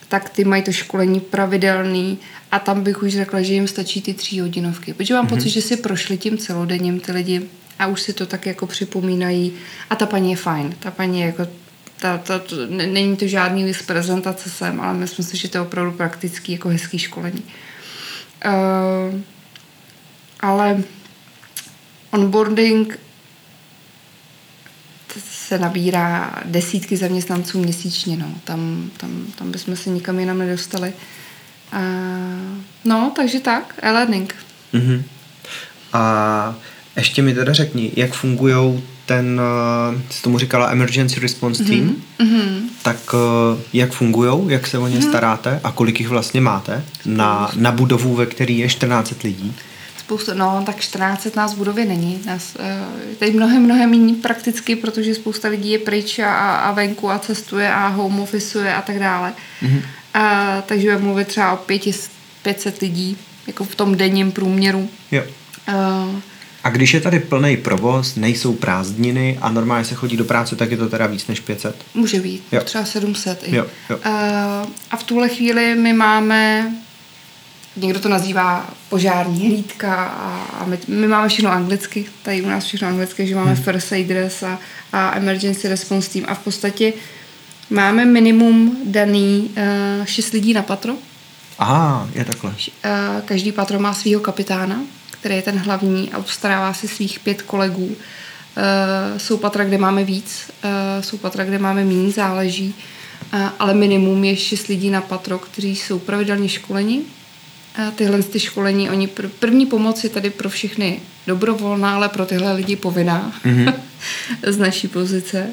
tak ty mají to školení pravidelný a tam bych už řekla, že jim stačí ty tří hodinovky. Protože mám mm-hmm. pocit, že si prošli tím celodenním ty lidi a už si to tak jako připomínají a ta paní je fajn, ta paní je jako ta, ta, to, není to žádný list prezentace sem, ale myslím si, že to je opravdu praktický, jako hezký školení. Uh, ale onboarding se nabírá desítky zaměstnanců měsíčně, no. Tam, tam, tam bychom se nikam jinam nedostali. Uh, no, takže tak, e-learning. Uh-huh. A ještě mi teda řekni, jak fungují ten, uh, jsi tomu říkala Emergency Response Team, mm-hmm. tak uh, jak fungují, jak se o ně mm-hmm. staráte a kolik jich vlastně máte na, na budovu, ve který je 14 lidí? Spoustu, no tak 14 nás v budově není. Nás, uh, tady mnohem, mnohem méně prakticky, protože spousta lidí je pryč a, a venku a cestuje a home officeuje a tak dále. Mm-hmm. Uh, takže budeme mluvit třeba o 500 lidí, jako v tom denním průměru. Jo. Uh, a když je tady plný provoz, nejsou prázdniny a normálně se chodí do práce, tak je to teda víc než 500? Může být, jo. třeba 700 i. Jo, jo. Uh, a v tuhle chvíli my máme, někdo to nazývá požární hlídka a, a my, my máme všechno anglicky, tady u nás všechno anglicky, že máme hmm. first aiders a, a emergency response team a v podstatě máme minimum daný uh, 6 lidí na patro. Aha, je takhle. Uh, každý patro má svého kapitána který je ten hlavní a obstarává si svých pět kolegů. Uh, jsou patra, kde máme víc, uh, jsou patra, kde máme méně, záleží, uh, ale minimum je šest lidí na patro, kteří jsou pravidelně školeni. Tyhle ty školení, oni pr- první pomoc je tady pro všechny dobrovolná, ale pro tyhle lidi povinná mm-hmm. z naší pozice.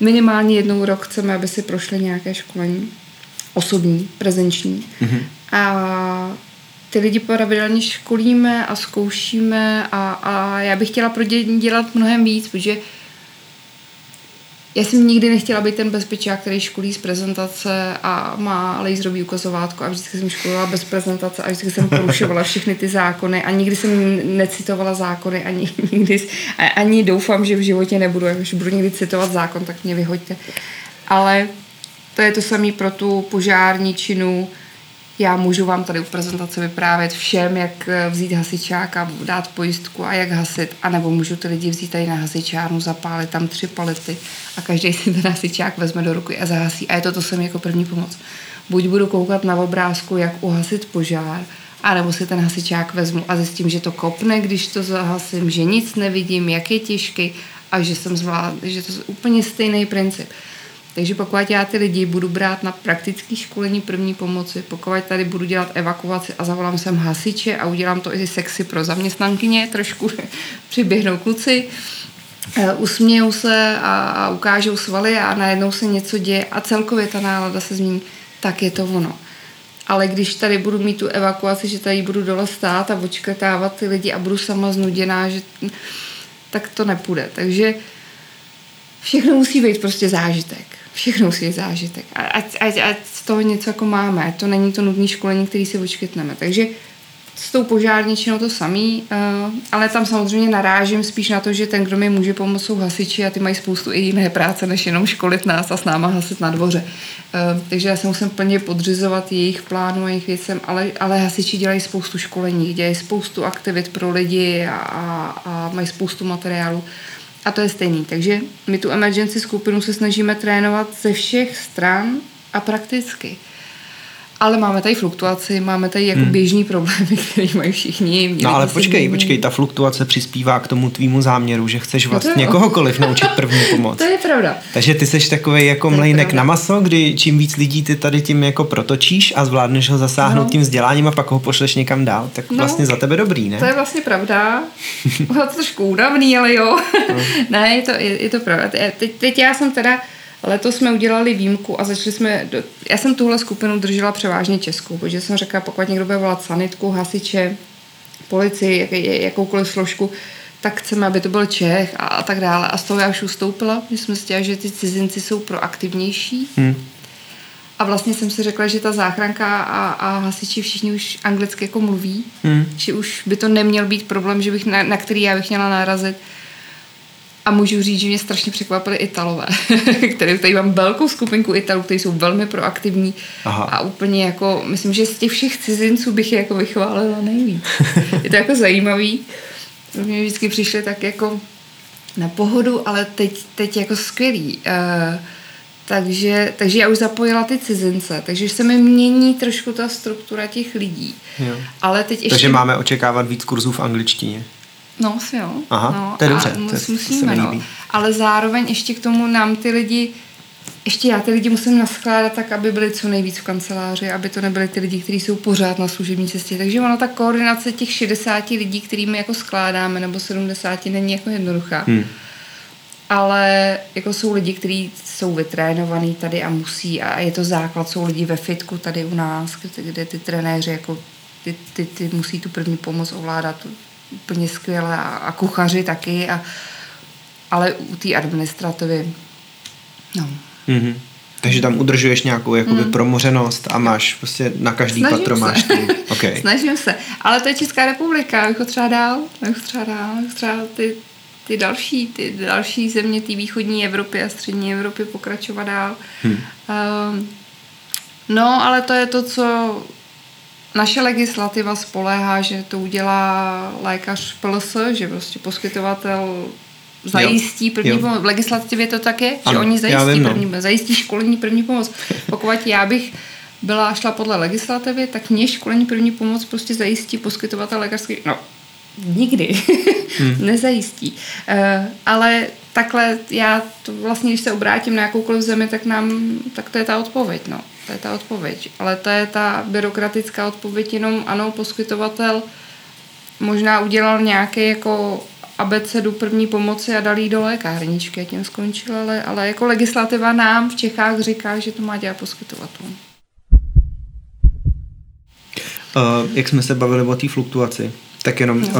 Minimálně jednou rok chceme, aby si prošli nějaké školení osobní, prezenční. Mm-hmm. A ty lidi pravidelně školíme a zkoušíme a, a já bych chtěla pro děti dělat mnohem víc, protože já jsem nikdy nechtěla být ten bezpečák, který školí z prezentace a má laserový ukazovátko a vždycky jsem školila bez prezentace a vždycky jsem porušovala všechny ty zákony a nikdy jsem necitovala zákony ani, nikdy, ani doufám, že v životě nebudu, když budu někdy citovat zákon, tak mě vyhoďte. Ale to je to samé pro tu požární činu, já můžu vám tady u prezentace vyprávět všem, jak eh, vzít hasičák a dát pojistku a jak hasit, anebo můžu ty lidi vzít tady na hasičárnu, zapálit tam tři palety a každý si ten hasičák vezme do ruky a zahasí. A je to to samé jako první pomoc. Buď budu koukat na obrázku, jak uhasit požár, anebo si ten hasičák vezmu a zjistím, že to kopne, když to zahasím, že nic nevidím, jak je těžký a že jsem zvládl, že to je úplně stejný princip. Takže pokud já ty lidi budu brát na praktické školení první pomoci, pokud tady budu dělat evakuaci a zavolám sem hasiče a udělám to i sexy pro zaměstnankyně, trošku přiběhnou kluci, eh, usmějou se a, ukážou svaly a najednou se něco děje a celkově ta nálada se změní, tak je to ono. Ale když tady budu mít tu evakuaci, že tady budu dole stát a očkrtávat ty lidi a budu sama znuděná, že, tak to nepůjde. Takže všechno musí být prostě zážitek všechno musí zážitek. A, ať, ať, ať z toho něco jako máme. To není to nutné školení, který si očkytneme. Takže s tou požárničinou to samý, uh, ale tam samozřejmě narážím spíš na to, že ten, kdo mi může pomoct, jsou hasiči a ty mají spoustu i jiné práce, než jenom školit nás a s náma hasit na dvoře. Uh, takže já se musím plně podřizovat jejich plánu a jejich věcem, ale, ale hasiči dělají spoustu školení, dělají spoustu aktivit pro lidi a, a, a mají spoustu materiálu. A to je stejný. Takže my tu emergency skupinu se snažíme trénovat ze všech stran a prakticky. Ale máme tady fluktuaci, máme tady jako hmm. běžný problémy, které mají všichni. No ale počkej, jiný. počkej, ta fluktuace přispívá k tomu tvýmu záměru, že chceš vlastně no kohokoliv naučit první pomoc. to je pravda. Takže ty seš takový jako mlejnek na maso, kdy čím víc lidí ty tady tím jako protočíš a zvládneš ho zasáhnout no. tím vzděláním a pak ho pošleš někam dál, tak no. vlastně za tebe dobrý, ne? To je vlastně pravda. To trošku údavný, ale jo. No. ne, je to, je, je to pravda. Teď, teď já jsem teda Letos jsme udělali výjimku a začali jsme, do, já jsem tuhle skupinu držela převážně českou, protože jsem řekla, pokud někdo bude volat sanitku, hasiče, policii, jak, jakoukoliv složku, tak chceme, aby to byl Čech a, a tak dále. A z toho já už ustoupila, že jsme si že ty cizinci jsou proaktivnější. Hmm. A vlastně jsem si řekla, že ta záchranka a, a hasiči všichni už anglicky jako mluví, hmm. že už by to neměl být problém, že bych na, na který já bych měla narazit A můžu říct, že mě strašně překvapili Italové, které tady mám velkou skupinku Italů, kteří jsou velmi proaktivní Aha. a úplně jako, myslím, že z těch všech cizinců bych je jako vychválila nejvíc. je to jako zajímavý. Mě vždycky přišli tak jako na pohodu, ale teď, teď jako skvělý. Uh, takže, takže já už zapojila ty cizince, takže se mi mění trošku ta struktura těch lidí. Jo. Ale teď ještě... Takže máme očekávat víc kurzů v angličtině. No, asi jo. Aha, no, to je dobře. To, je, musíme, to no. Ale zároveň ještě k tomu nám ty lidi, ještě já ty lidi musím naskládat tak, aby byli co nejvíc v kanceláři, aby to nebyly ty lidi, kteří jsou pořád na služební cestě. Takže ono ta koordinace těch 60 lidí, kterými jako skládáme, nebo 70, není jako jednoduchá. Hmm ale jako jsou lidi, kteří jsou vytrénovaní tady a musí a je to základ, jsou lidi ve fitku tady u nás, kde, kde ty trenéři jako ty, ty, ty musí tu první pomoc ovládat úplně skvěle a, a kuchaři taky, a, ale u té administrativy no. Mm-hmm. Takže tam udržuješ nějakou jakoby mm. promořenost a máš prostě na každý Snažím patro se. máš ty. Okay. Snažím se. Ale to je Česká republika, jako třeba dál, jako třeba dál, jako třeba ty ty další, ty další země té východní Evropy a střední Evropy pokračovat dál. Hmm. Uh, no, ale to je to, co naše legislativa spoléhá, že to udělá lékař PLS, že prostě poskytovatel zajistí první jo. pomoc. V legislativě to tak je, ano, že oni zajistí vím, no. první pomoc, zajistí školení první pomoc. Pokud já bych byla šla podle legislativy, tak mě školení první pomoc prostě zajistí poskytovatel lékařský, no nikdy hmm. nezajistí. Uh, ale takhle já to vlastně, když se obrátím na jakoukoliv zemi, tak nám, tak to je ta odpověď, no. To je ta odpověď. Ale to je ta byrokratická odpověď, jenom ano, poskytovatel možná udělal nějaký jako abecedu první pomoci a dal jí do lékárničky a tím skončil, ale, ale jako legislativa nám v Čechách říká, že to má dělat poskytovatel. Uh, jak jsme se bavili o té fluktuaci, tak jenom uh,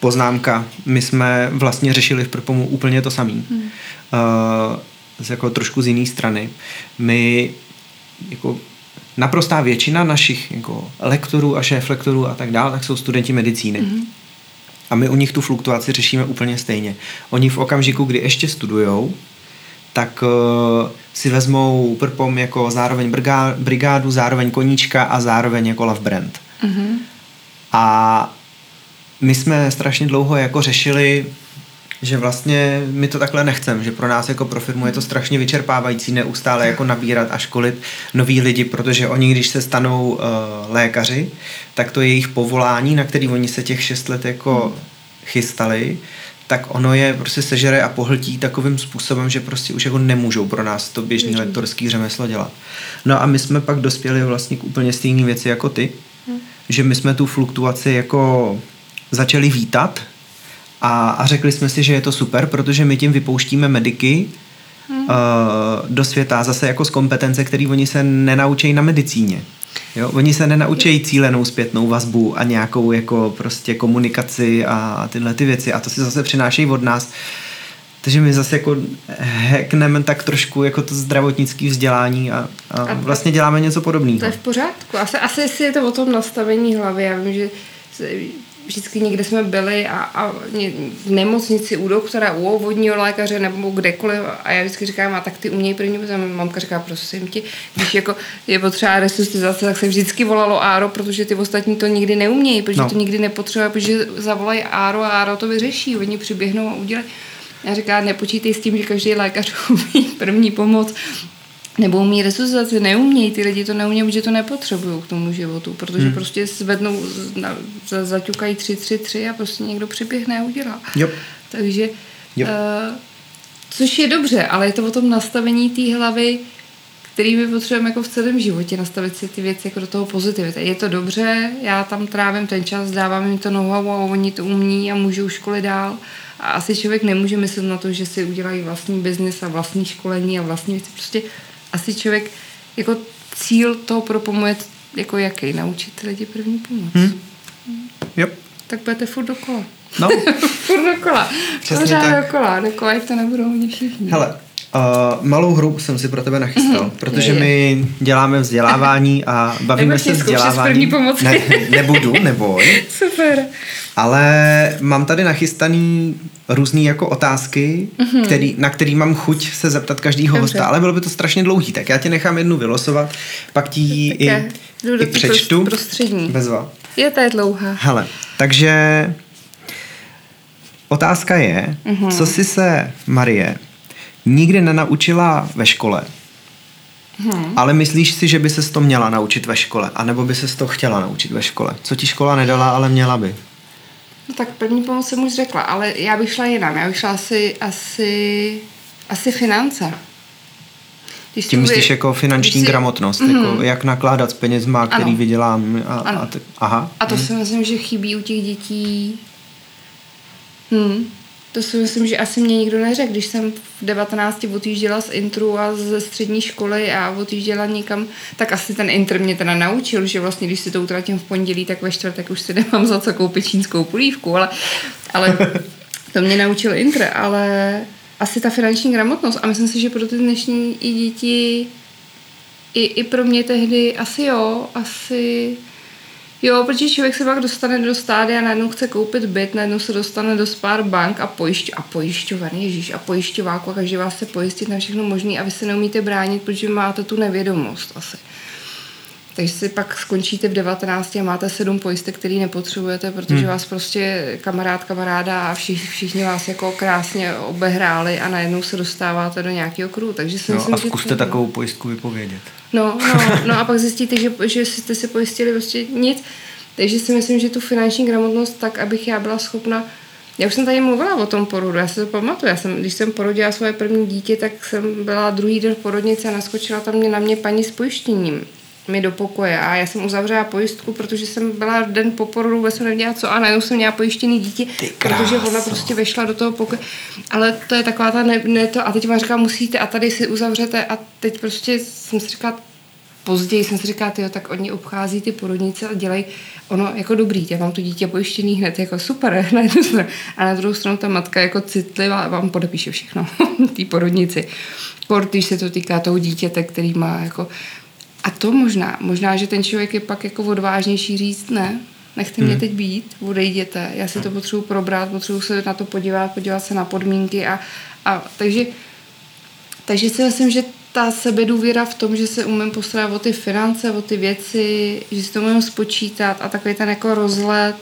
poznámka. My jsme vlastně řešili v Prpomu úplně to samé. Hmm. Uh, z jako trošku z jiné strany. My jako naprostá většina našich jako lektorů a šéflektorů a tak dále, tak jsou studenti medicíny. Hmm. A my u nich tu fluktuaci řešíme úplně stejně. Oni v okamžiku, kdy ještě studujou, tak uh, si vezmou prpom jako zároveň brigádu, zároveň koníčka a zároveň jako love brand. Mm-hmm. A my jsme strašně dlouho jako řešili, že vlastně my to takhle nechcem, že pro nás jako pro firmu je to strašně vyčerpávající neustále jako nabírat a školit nový lidi, protože oni, když se stanou uh, lékaři, tak to je jejich povolání, na který oni se těch šest let jako hmm. chystali, tak ono je prostě sežere a pohltí takovým způsobem, že prostě už jako nemůžou pro nás to běžný lektorský řemeslo dělat. No a my jsme pak dospěli vlastně k úplně stejné věci jako ty, hmm. že my jsme tu fluktuaci jako začali vítat a, a řekli jsme si, že je to super, protože my tím vypouštíme mediky hmm. uh, do světa zase jako z kompetence, který oni se nenaučí na medicíně. Jo, oni se nenaučí cílenou zpětnou vazbu a nějakou jako prostě komunikaci a tyhle ty věci a to si zase přinášejí od nás. Takže my zase jako hackneme tak trošku jako to zdravotnické vzdělání a, a vlastně děláme něco podobného. To je v pořádku. Asi, asi je to o tom nastavení hlavy. Já vím, že vždycky někde jsme byli a, a v nemocnici u doktora, u obvodního lékaře nebo kdekoliv a já vždycky říkám, a tak ty umějí první a mamka říká, prosím ti, když jako je potřeba resuscitace, tak se vždycky volalo Áro, protože ty ostatní to nikdy neumějí, protože no. to nikdy nepotřebuje, protože zavolají Áro a Áro to vyřeší, oni přiběhnou a udělají. Já říkám, nepočítej s tím, že každý lékař umí první pomoc, nebo umí resuscitaci, neumějí, ty lidi to neumějí, protože to nepotřebují k tomu životu, protože hmm. prostě zvednou, za, zaťukají tři, tři, tři a prostě někdo přiběhne a udělá. Yep. Takže, yep. Uh, což je dobře, ale je to o tom nastavení té hlavy, který my potřebujeme jako v celém životě, nastavit si ty věci jako do toho pozitivita. Je to dobře, já tam trávím ten čas, dávám jim to know a oni to umí a můžou školy dál. A asi člověk nemůže myslet na to, že si udělají vlastní biznis a vlastní školení a vlastní věci. Prostě asi člověk, jako cíl toho propomu je jako jaký? Naučit lidi první pomoc. Hmm. Yep. Tak budete furt dokola. No. furt dokola. Přesně Pořád tak. dokola. Dokola, jak to nebudou oni všichni. Hele, Uh, malou hru jsem si pro tebe nachystal, mm-hmm. protože Je, je. my děláme vzdělávání a bavíme se vzděláváním. první pomoci. Ne, nebudu, neboj. Super. Ale mám tady nachystaný různý jako otázky, Mhm. mm-hmm. který, na který mám chuť se zeptat každýho Dobře. hosta, ale bylo by to strašně dlouhý, tak já ti nechám jednu vylosovat, pak ti ji i, i přečtu. prost- prostřední. Bezva. Je to je dlouhá. Hele, takže otázka je, Mhm. mm-hmm. co jsi se, Marie, nikdy nenaučila ve škole, hmm. ale myslíš si, že by se to měla naučit ve škole, anebo by se to chtěla naučit ve škole? Co ti škola nedala, ale měla by? No tak první pomoc jsem už řekla, ale já bych šla jinam. Já bych šla asi, asi, asi finance. Když Tím si myslíš uvě- jako finanční si- gramotnost, mm-hmm. jako jak nakládat s penězma, který Ano. vydělám. A, Ano. a te, aha. A to si myslím, že chybí u těch dětí. Hmm. To si myslím, že asi mě nikdo neřekl. Když jsem v 19 odjížděla z intru a ze střední školy a odjížděla někam, tak asi ten intr mě teda naučil, že vlastně, když si to utratím v pondělí, tak ve čtvrtek už si nemám za co koupit čínskou polívku, ale, ale to mě naučil intr, ale asi ta finanční gramotnost. A myslím si, že pro ty dnešní i děti, i, i pro mě tehdy asi jo, asi Jo, protože člověk se pak dostane do stádia, najednou chce koupit byt, najednou se dostane do spár bank a, pojišť, a pojišťovan, ježíš, a pojišťováku a každý vás se pojistit na všechno možné a vy se neumíte bránit, protože máte tu nevědomost asi. Takže si pak skončíte v 19 a máte sedm pojistek, který nepotřebujete, protože hmm. vás prostě kamarád, kamaráda a všichni, všichni vás jako krásně obehráli a najednou se dostáváte do nějakého kruhu. Takže si Jo, myslím, a že zkuste to- takovou pojistku vypovědět. No, no, no a pak zjistíte, že, že jste si pojistili prostě nic. Takže si myslím, že tu finanční gramotnost tak, abych já byla schopna já už jsem tady mluvila o tom porodu, já si to pamatuju. Já jsem, když jsem porodila svoje první dítě, tak jsem byla druhý den v porodnici a naskočila tam mě na mě paní s pojištěním mi do pokoje a já jsem uzavřela pojistku, protože jsem byla den po porodu, vůbec jsem nevěděla co a najednou jsem měla pojištěný dítě, protože ona prostě vešla do toho pokoje. Ale to je taková ta ne, ne to a teď vám říká, musíte a tady si uzavřete a teď prostě jsem si říkala, později jsem si říkala, tyjo, tak oni obchází ty porodnice a dělají ono jako dobrý, já mám to dítě pojištěný hned, jako super, na jednu stranu. A na druhou stranu ta matka jako citlivá vám podepíše všechno, té porodnici. Kort, když se to týká toho dítěte, který má jako... A to možná, možná, že ten člověk je pak jako odvážnější říct, ne, nechte mě teď být, odejděte, já si to potřebuji probrat, potřebuji se na to podívat, podívat se na podmínky a, a takže takže si myslím, že ta sebedůvěra v tom, že se umím postarat o ty finance, o ty věci, že si to umím spočítat a takový ten jako rozlet.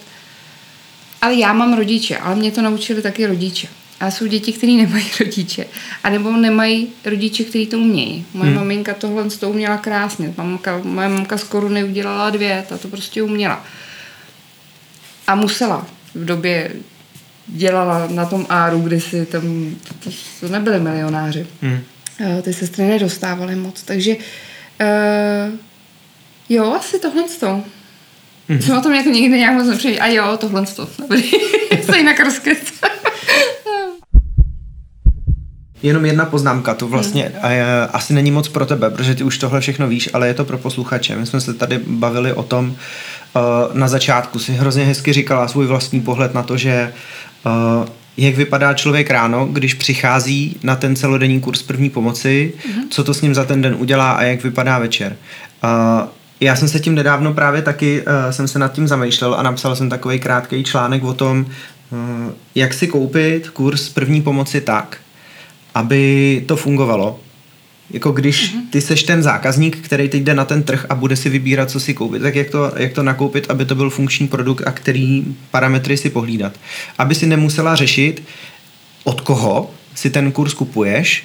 Ale já mám rodiče, ale mě to naučili taky rodiče. A jsou děti, které nemají rodiče. A nebo nemají rodiče, kteří to umějí. Moje hmm. maminka tohle to uměla krásně. Mamka, moje mamka z koruny udělala dvě, ta to prostě uměla. A musela. V době dělala na tom áru, kdy si tam, to, to nebyli milionáři. Hmm. Eh, Ty sestry nedostávaly moc, takže uh, jo, asi tohle to. Mhm. Mm-hmm. Jsem o tom jako nikdy nějak moc nepřemýšlela. A jo, tohle to. Dobrý. Se jinak. Jenom jedna poznámka, to vlastně Hmm. hmm. asi není moc pro tebe, protože ty už tohle všechno víš, ale je to pro posluchače. My jsme se tady bavili o tom uh, na začátku, si hrozně hezky říkala svůj vlastní pohled na to, že uh, jak vypadá člověk ráno, když přichází na ten celodenní kurz první pomoci, hmm. co to s ním za ten den udělá a jak vypadá večer. Uh, já jsem se tím nedávno právě taky, uh, jsem se nad tím zamýšlel a napsal jsem takový krátký článek o tom, uh, jak si koupit kurz první pomoci tak, aby to fungovalo. Jako když ty seš ten zákazník, který teď jde na ten trh a bude si vybírat, co si koupit, tak jak to, jak to nakoupit, aby to byl funkční produkt a který parametry si pohlídat. Aby si nemusela řešit, od koho si ten kurz kupuješ,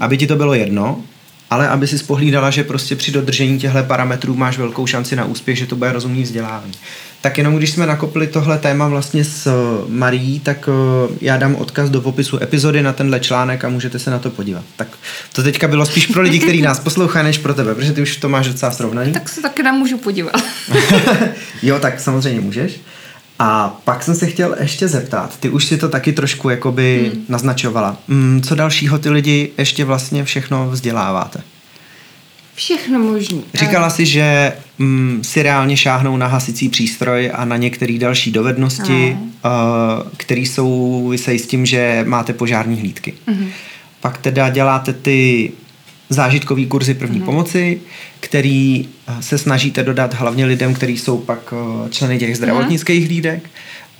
aby ti to bylo jedno, ale aby si spohlídala, že prostě při dodržení těchto parametrů máš velkou šanci na úspěch, že to bude rozumný vzdělávání. Tak jenom když jsme nakopli tohle téma vlastně s eh, Marí, tak eh, já dám odkaz do popisu epizody na tenhle článek a můžete se na to podívat. Tak to teďka bylo spíš pro lidi, kteří nás poslouchají, než pro tebe, protože ty už to máš docela srovnaný. tak se taky nám můžu podívat. jo, tak samozřejmě můžeš. A pak jsem se chtěl ještě zeptat, ty už si to taky trošku jakoby hmm. naznačovala. Mm, co dalšího ty lidi ještě vlastně všechno vzděláváte? Všechno možný. Říkala si, že mm, si reálně šáhnou na hasicí přístroj a na některé další dovednosti, uh, které souvisejí s tím, že máte požární hlídky. Mhm. pak teda děláte ty zážitkový kurzy první mm. pomoci, který eh, se snažíte dodat hlavně lidem, kteří jsou pak eh, členy těch zdravotnických mm. hlídek.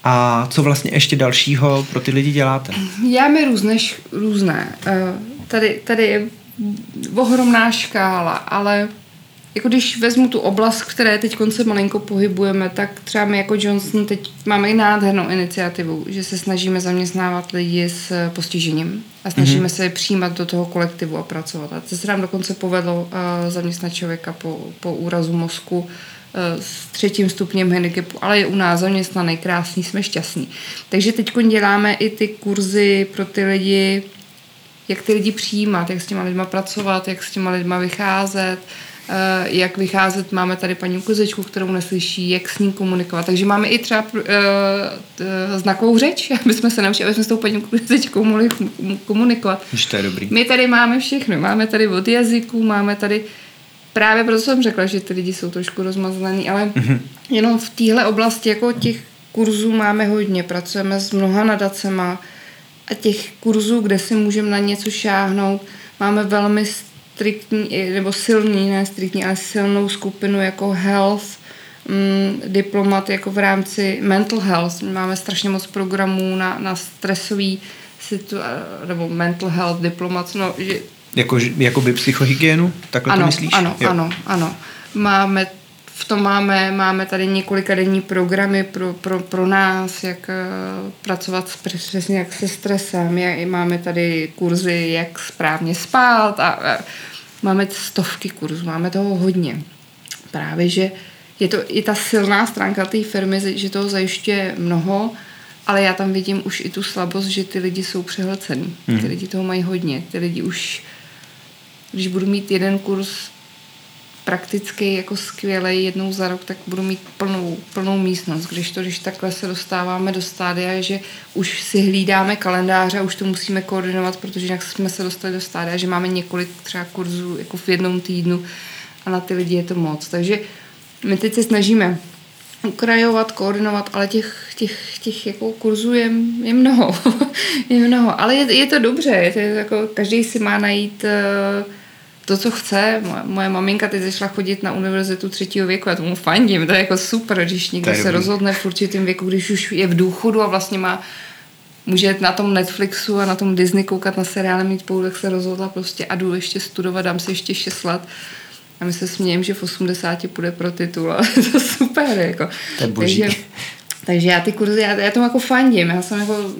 A co vlastně ještě dalšího pro ty lidi děláte? Já mi různé, různé. Tady, tady je ohromná škála, ale jako když vezmu tu oblast, které teď konce malinko pohybujeme, tak třeba my jako Johnson teď máme i nádhernou iniciativu, že se snažíme zaměstnávat lidi s postižením a snažíme mm-hmm. se je přijímat do toho kolektivu a pracovat. A to se nám dokonce povedlo uh, zaměstnat člověka po, po úrazu mozku uh, s třetím stupněm handicapu, ale je u nás zaměstnaný, krásný, jsme šťastní. Takže teď děláme i ty kurzy pro ty lidi, jak ty lidi přijímat, jak s těma lidma pracovat, jak s těma lidma vycházet, jak vycházet. Máme tady paní uklizečku, kterou neslyší, jak s ním komunikovat. Takže máme i třeba uh, znakovou řeč, aby jsme se naučili, aby jsme s tou paní uklizečkou mohli komunikovat. Už to je dobrý. My tady máme všechno. Máme tady od jazyků, máme tady právě proto jsem řekla, že ty lidi jsou trošku rozmazlený, ale mm-hmm. jenom v téhle oblasti jako těch kurzů máme hodně. Pracujeme s mnoha nadacema a těch kurzů, kde si můžeme na něco šáhnout, máme velmi striktní, nebo silný, ne striktní, ale silnou skupinu jako health, mm, diplomat jako v rámci mental health. Máme strašně moc programů na, na stresový situace, nebo mental health diplomat. No, že... Jako, jako by psychohygienu? Takhle ano, to myslíš? Ano, jo. ano, ano. Máme v tom máme, máme tady několika denní programy pro, pro, pro nás, jak uh, pracovat s, přesně jak se stresem, jak, máme tady kurzy, jak správně spát a, a máme stovky kurzů, máme toho hodně. Právě, že je to i ta silná stránka té firmy, že toho zajišťuje mnoho, ale já tam vidím už i tu slabost, že ty lidi jsou přehlcený. Hmm. Ty lidi toho mají hodně. Ty lidi už, když budu mít jeden kurz prakticky jako skvělý jednou za rok, tak budu mít plnou, plnou místnost. Když to, když takhle se dostáváme do stádia, že už si hlídáme kalendáře a už to musíme koordinovat, protože jinak jsme se dostali do stádia, že máme několik třeba kurzů jako v jednom týdnu a na ty lidi je to moc. Takže my teď se snažíme ukrajovat, koordinovat, ale těch, těch, těch jako kurzů je, je mnoho. je mnoho. Ale je, je to dobře. Je to jako, každý si má najít uh, to, co chce. Moje, moje maminka teď začala chodit na univerzitu třetího věku, já tomu fandím, to je jako super, když někdo se rozhodne v určitém věku, když už je v důchodu a vlastně má může na tom Netflixu a na tom Disney koukat na seriály mít půl, tak se rozhodla prostě a jdu ještě studovat, dám si ještě 6 let. A my se smějeme, že v 80 půjde pro titul a to super. Jako. To je boží. Takže, takže já ty kurzy, já, já tomu jako fandím. Já jsem jako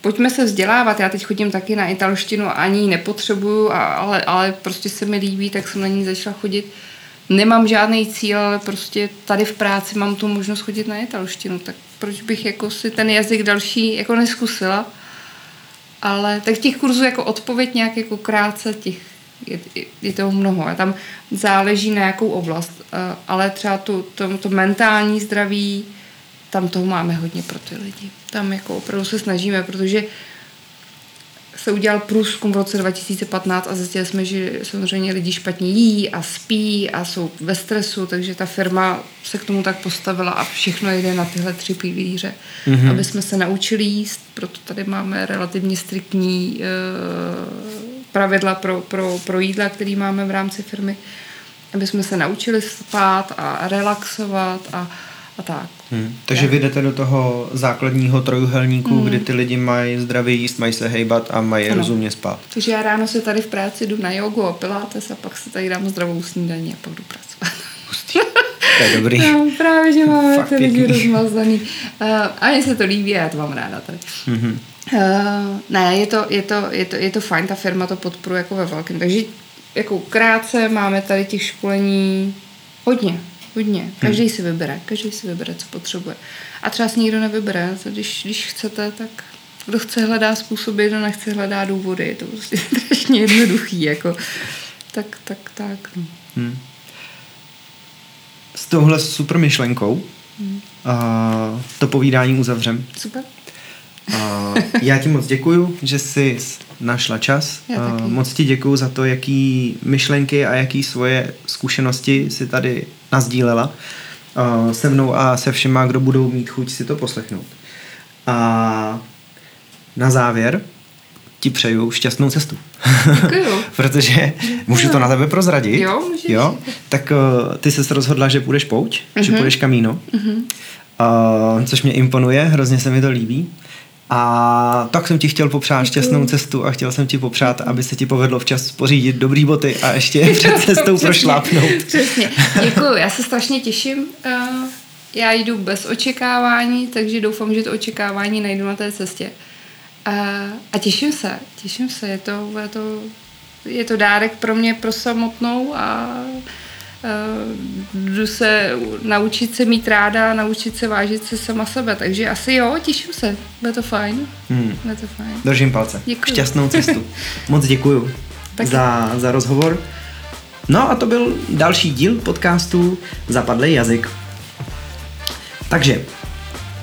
pojďme se vzdělávat. Já teď chodím taky na italštinu, ani ji nepotřebuju, ale, ale prostě se mi líbí, tak jsem na ní začala chodit. Nemám žádný cíl, ale prostě tady v práci mám tu možnost chodit na italštinu, tak proč bych jako si ten jazyk další jako neskusila. Ale tak těch kurzů jako odpověď nějak jako krátce těch je, je toho mnoho. A tam záleží na jakou oblast. Eh, ale třeba tu, to, to mentální zdraví, tam toho máme hodně pro ty lidi. Tam jako opravdu se snažíme, protože se udělal průzkum v roce 2015 a zjistili jsme, že samozřejmě lidi špatně jí a spí a jsou ve stresu, takže ta firma se k tomu tak postavila a všechno jde na tyhle tři pilíře, mm-hmm. aby jsme se naučili jíst, proto tady máme relativně striktní uh, pravidla pro, pro, pro jídla, který máme v rámci firmy, aby jsme se naučili spát a relaxovat a a tak. Hmm. Takže vy jdete do toho základního trojuhelníku, hmm. kdy ty lidi mají zdravě jíst, mají se hejbat a mají ano. rozumně spát. Takže já ráno se tady v práci jdu na jogu a pilates a pak se tady dám zdravou snídaní a pak jdu pracovat. To je dobrý. No, právě, že máme Fakt ty lidi rozmazaný. Uh, a mně se to líbí a já to mám ráda tady. Mm-hmm. Uh, ne, je to, je, to, je, to, je to fajn, ta firma to podporuje jako ve velkém. Takže jako krátce máme tady těch školení hodně. Hodně. Hmm. Každý hmm. si vybere, každý si vybere, co potřebuje. A třeba si nikdo nevybere. Když, když chcete, tak kdo chce hledá způsoby, kdo nechce hledá důvody. Je to prostě strašně jednoduchý. Jako. Tak, tak, tak. Hmm. S touhle super myšlenkou hmm. a to povídání uzavřem. Super. A já ti moc děkuju, že jsi našla čas. Já Moc ti děkuju za to, jaký myšlenky a jaký svoje zkušenosti si tady nazdílela se mnou a se všema, kdo budou mít chuť si to poslechnout. A na závěr ti přeju šťastnou cestu. Děkuju. Protože můžu to na tebe prozradit. Jo, můžeš. Jo? Tak uh, ty jsi rozhodla, že půjdeš pouč, mm-hmm. že Mhm. půjdeš kamíno, mm-hmm. uh, což mě imponuje, hrozně se mi to líbí. A tak jsem ti chtěl popřát šťastnou cestu a chtěl jsem ti popřát, aby se ti povedlo včas pořídit dobrý boty a ještě před cestou Přesně, prošlápnout. Přesně. Děkuju, já se strašně těším. Eh, Já jdu bez očekávání, takže doufám, že to očekávání najdu na té cestě. A, a těším se, těším se. Je to, je to, je to dárek pro mě, pro samotnou a jdu se naučit se mít ráda, naučit se vážit se sama sebe. Takže asi jo, těším se. Bude to fajn. Hmm. Bude to fajn. Držím palce. Děkuju. Šťastnou cestu. Moc děkuju Taky. za, za rozhovor. No a to byl další díl podcastu Zapadlej jazyk. Takže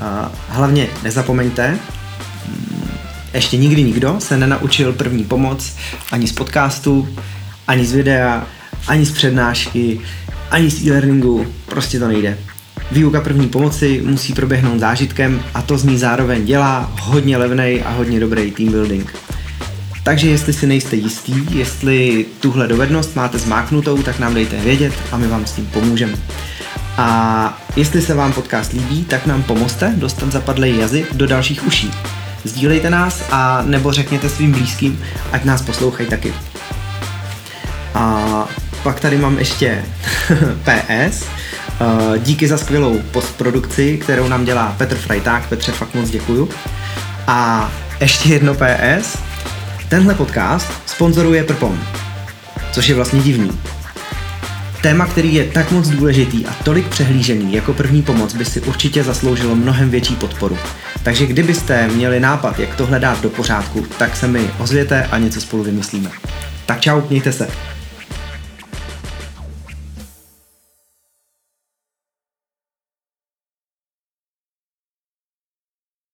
a hlavně nezapomeňte, mm, ještě nikdy nikdo se nenaučil první pomoc ani z podcastu, ani z videa, ani z přednášky, ani z e-learningu, prostě to nejde. Výuka první pomoci musí proběhnout zážitkem a to z ní zároveň dělá hodně levnej a hodně dobrý team building. Takže jestli si nejste jistý, jestli tuhle dovednost máte zmáknutou, tak nám dejte vědět a my vám s tím pomůžeme. A jestli se vám podcast líbí, tak nám pomozte dostat zapadlej jazyk do dalších uší. Sdílejte nás a nebo řekněte svým blízkým, ať nás poslouchají taky. A pak tady mám ještě PS. Eh, Díky za skvělou postprodukci, kterou nám dělá Petr Frajták. Petře, fakt moc děkuju. A ještě jedno PS. Tenhle podcast sponzoruje Prpom, což je vlastně divný. Téma, který je tak moc důležitý a tolik přehlížený jako první pomoc, by si určitě zasloužilo mnohem větší podporu. Takže kdybyste měli nápad, jak tohle dát do pořádku, tak se mi ozvěte a něco spolu vymyslíme. Tak čau, mějte se.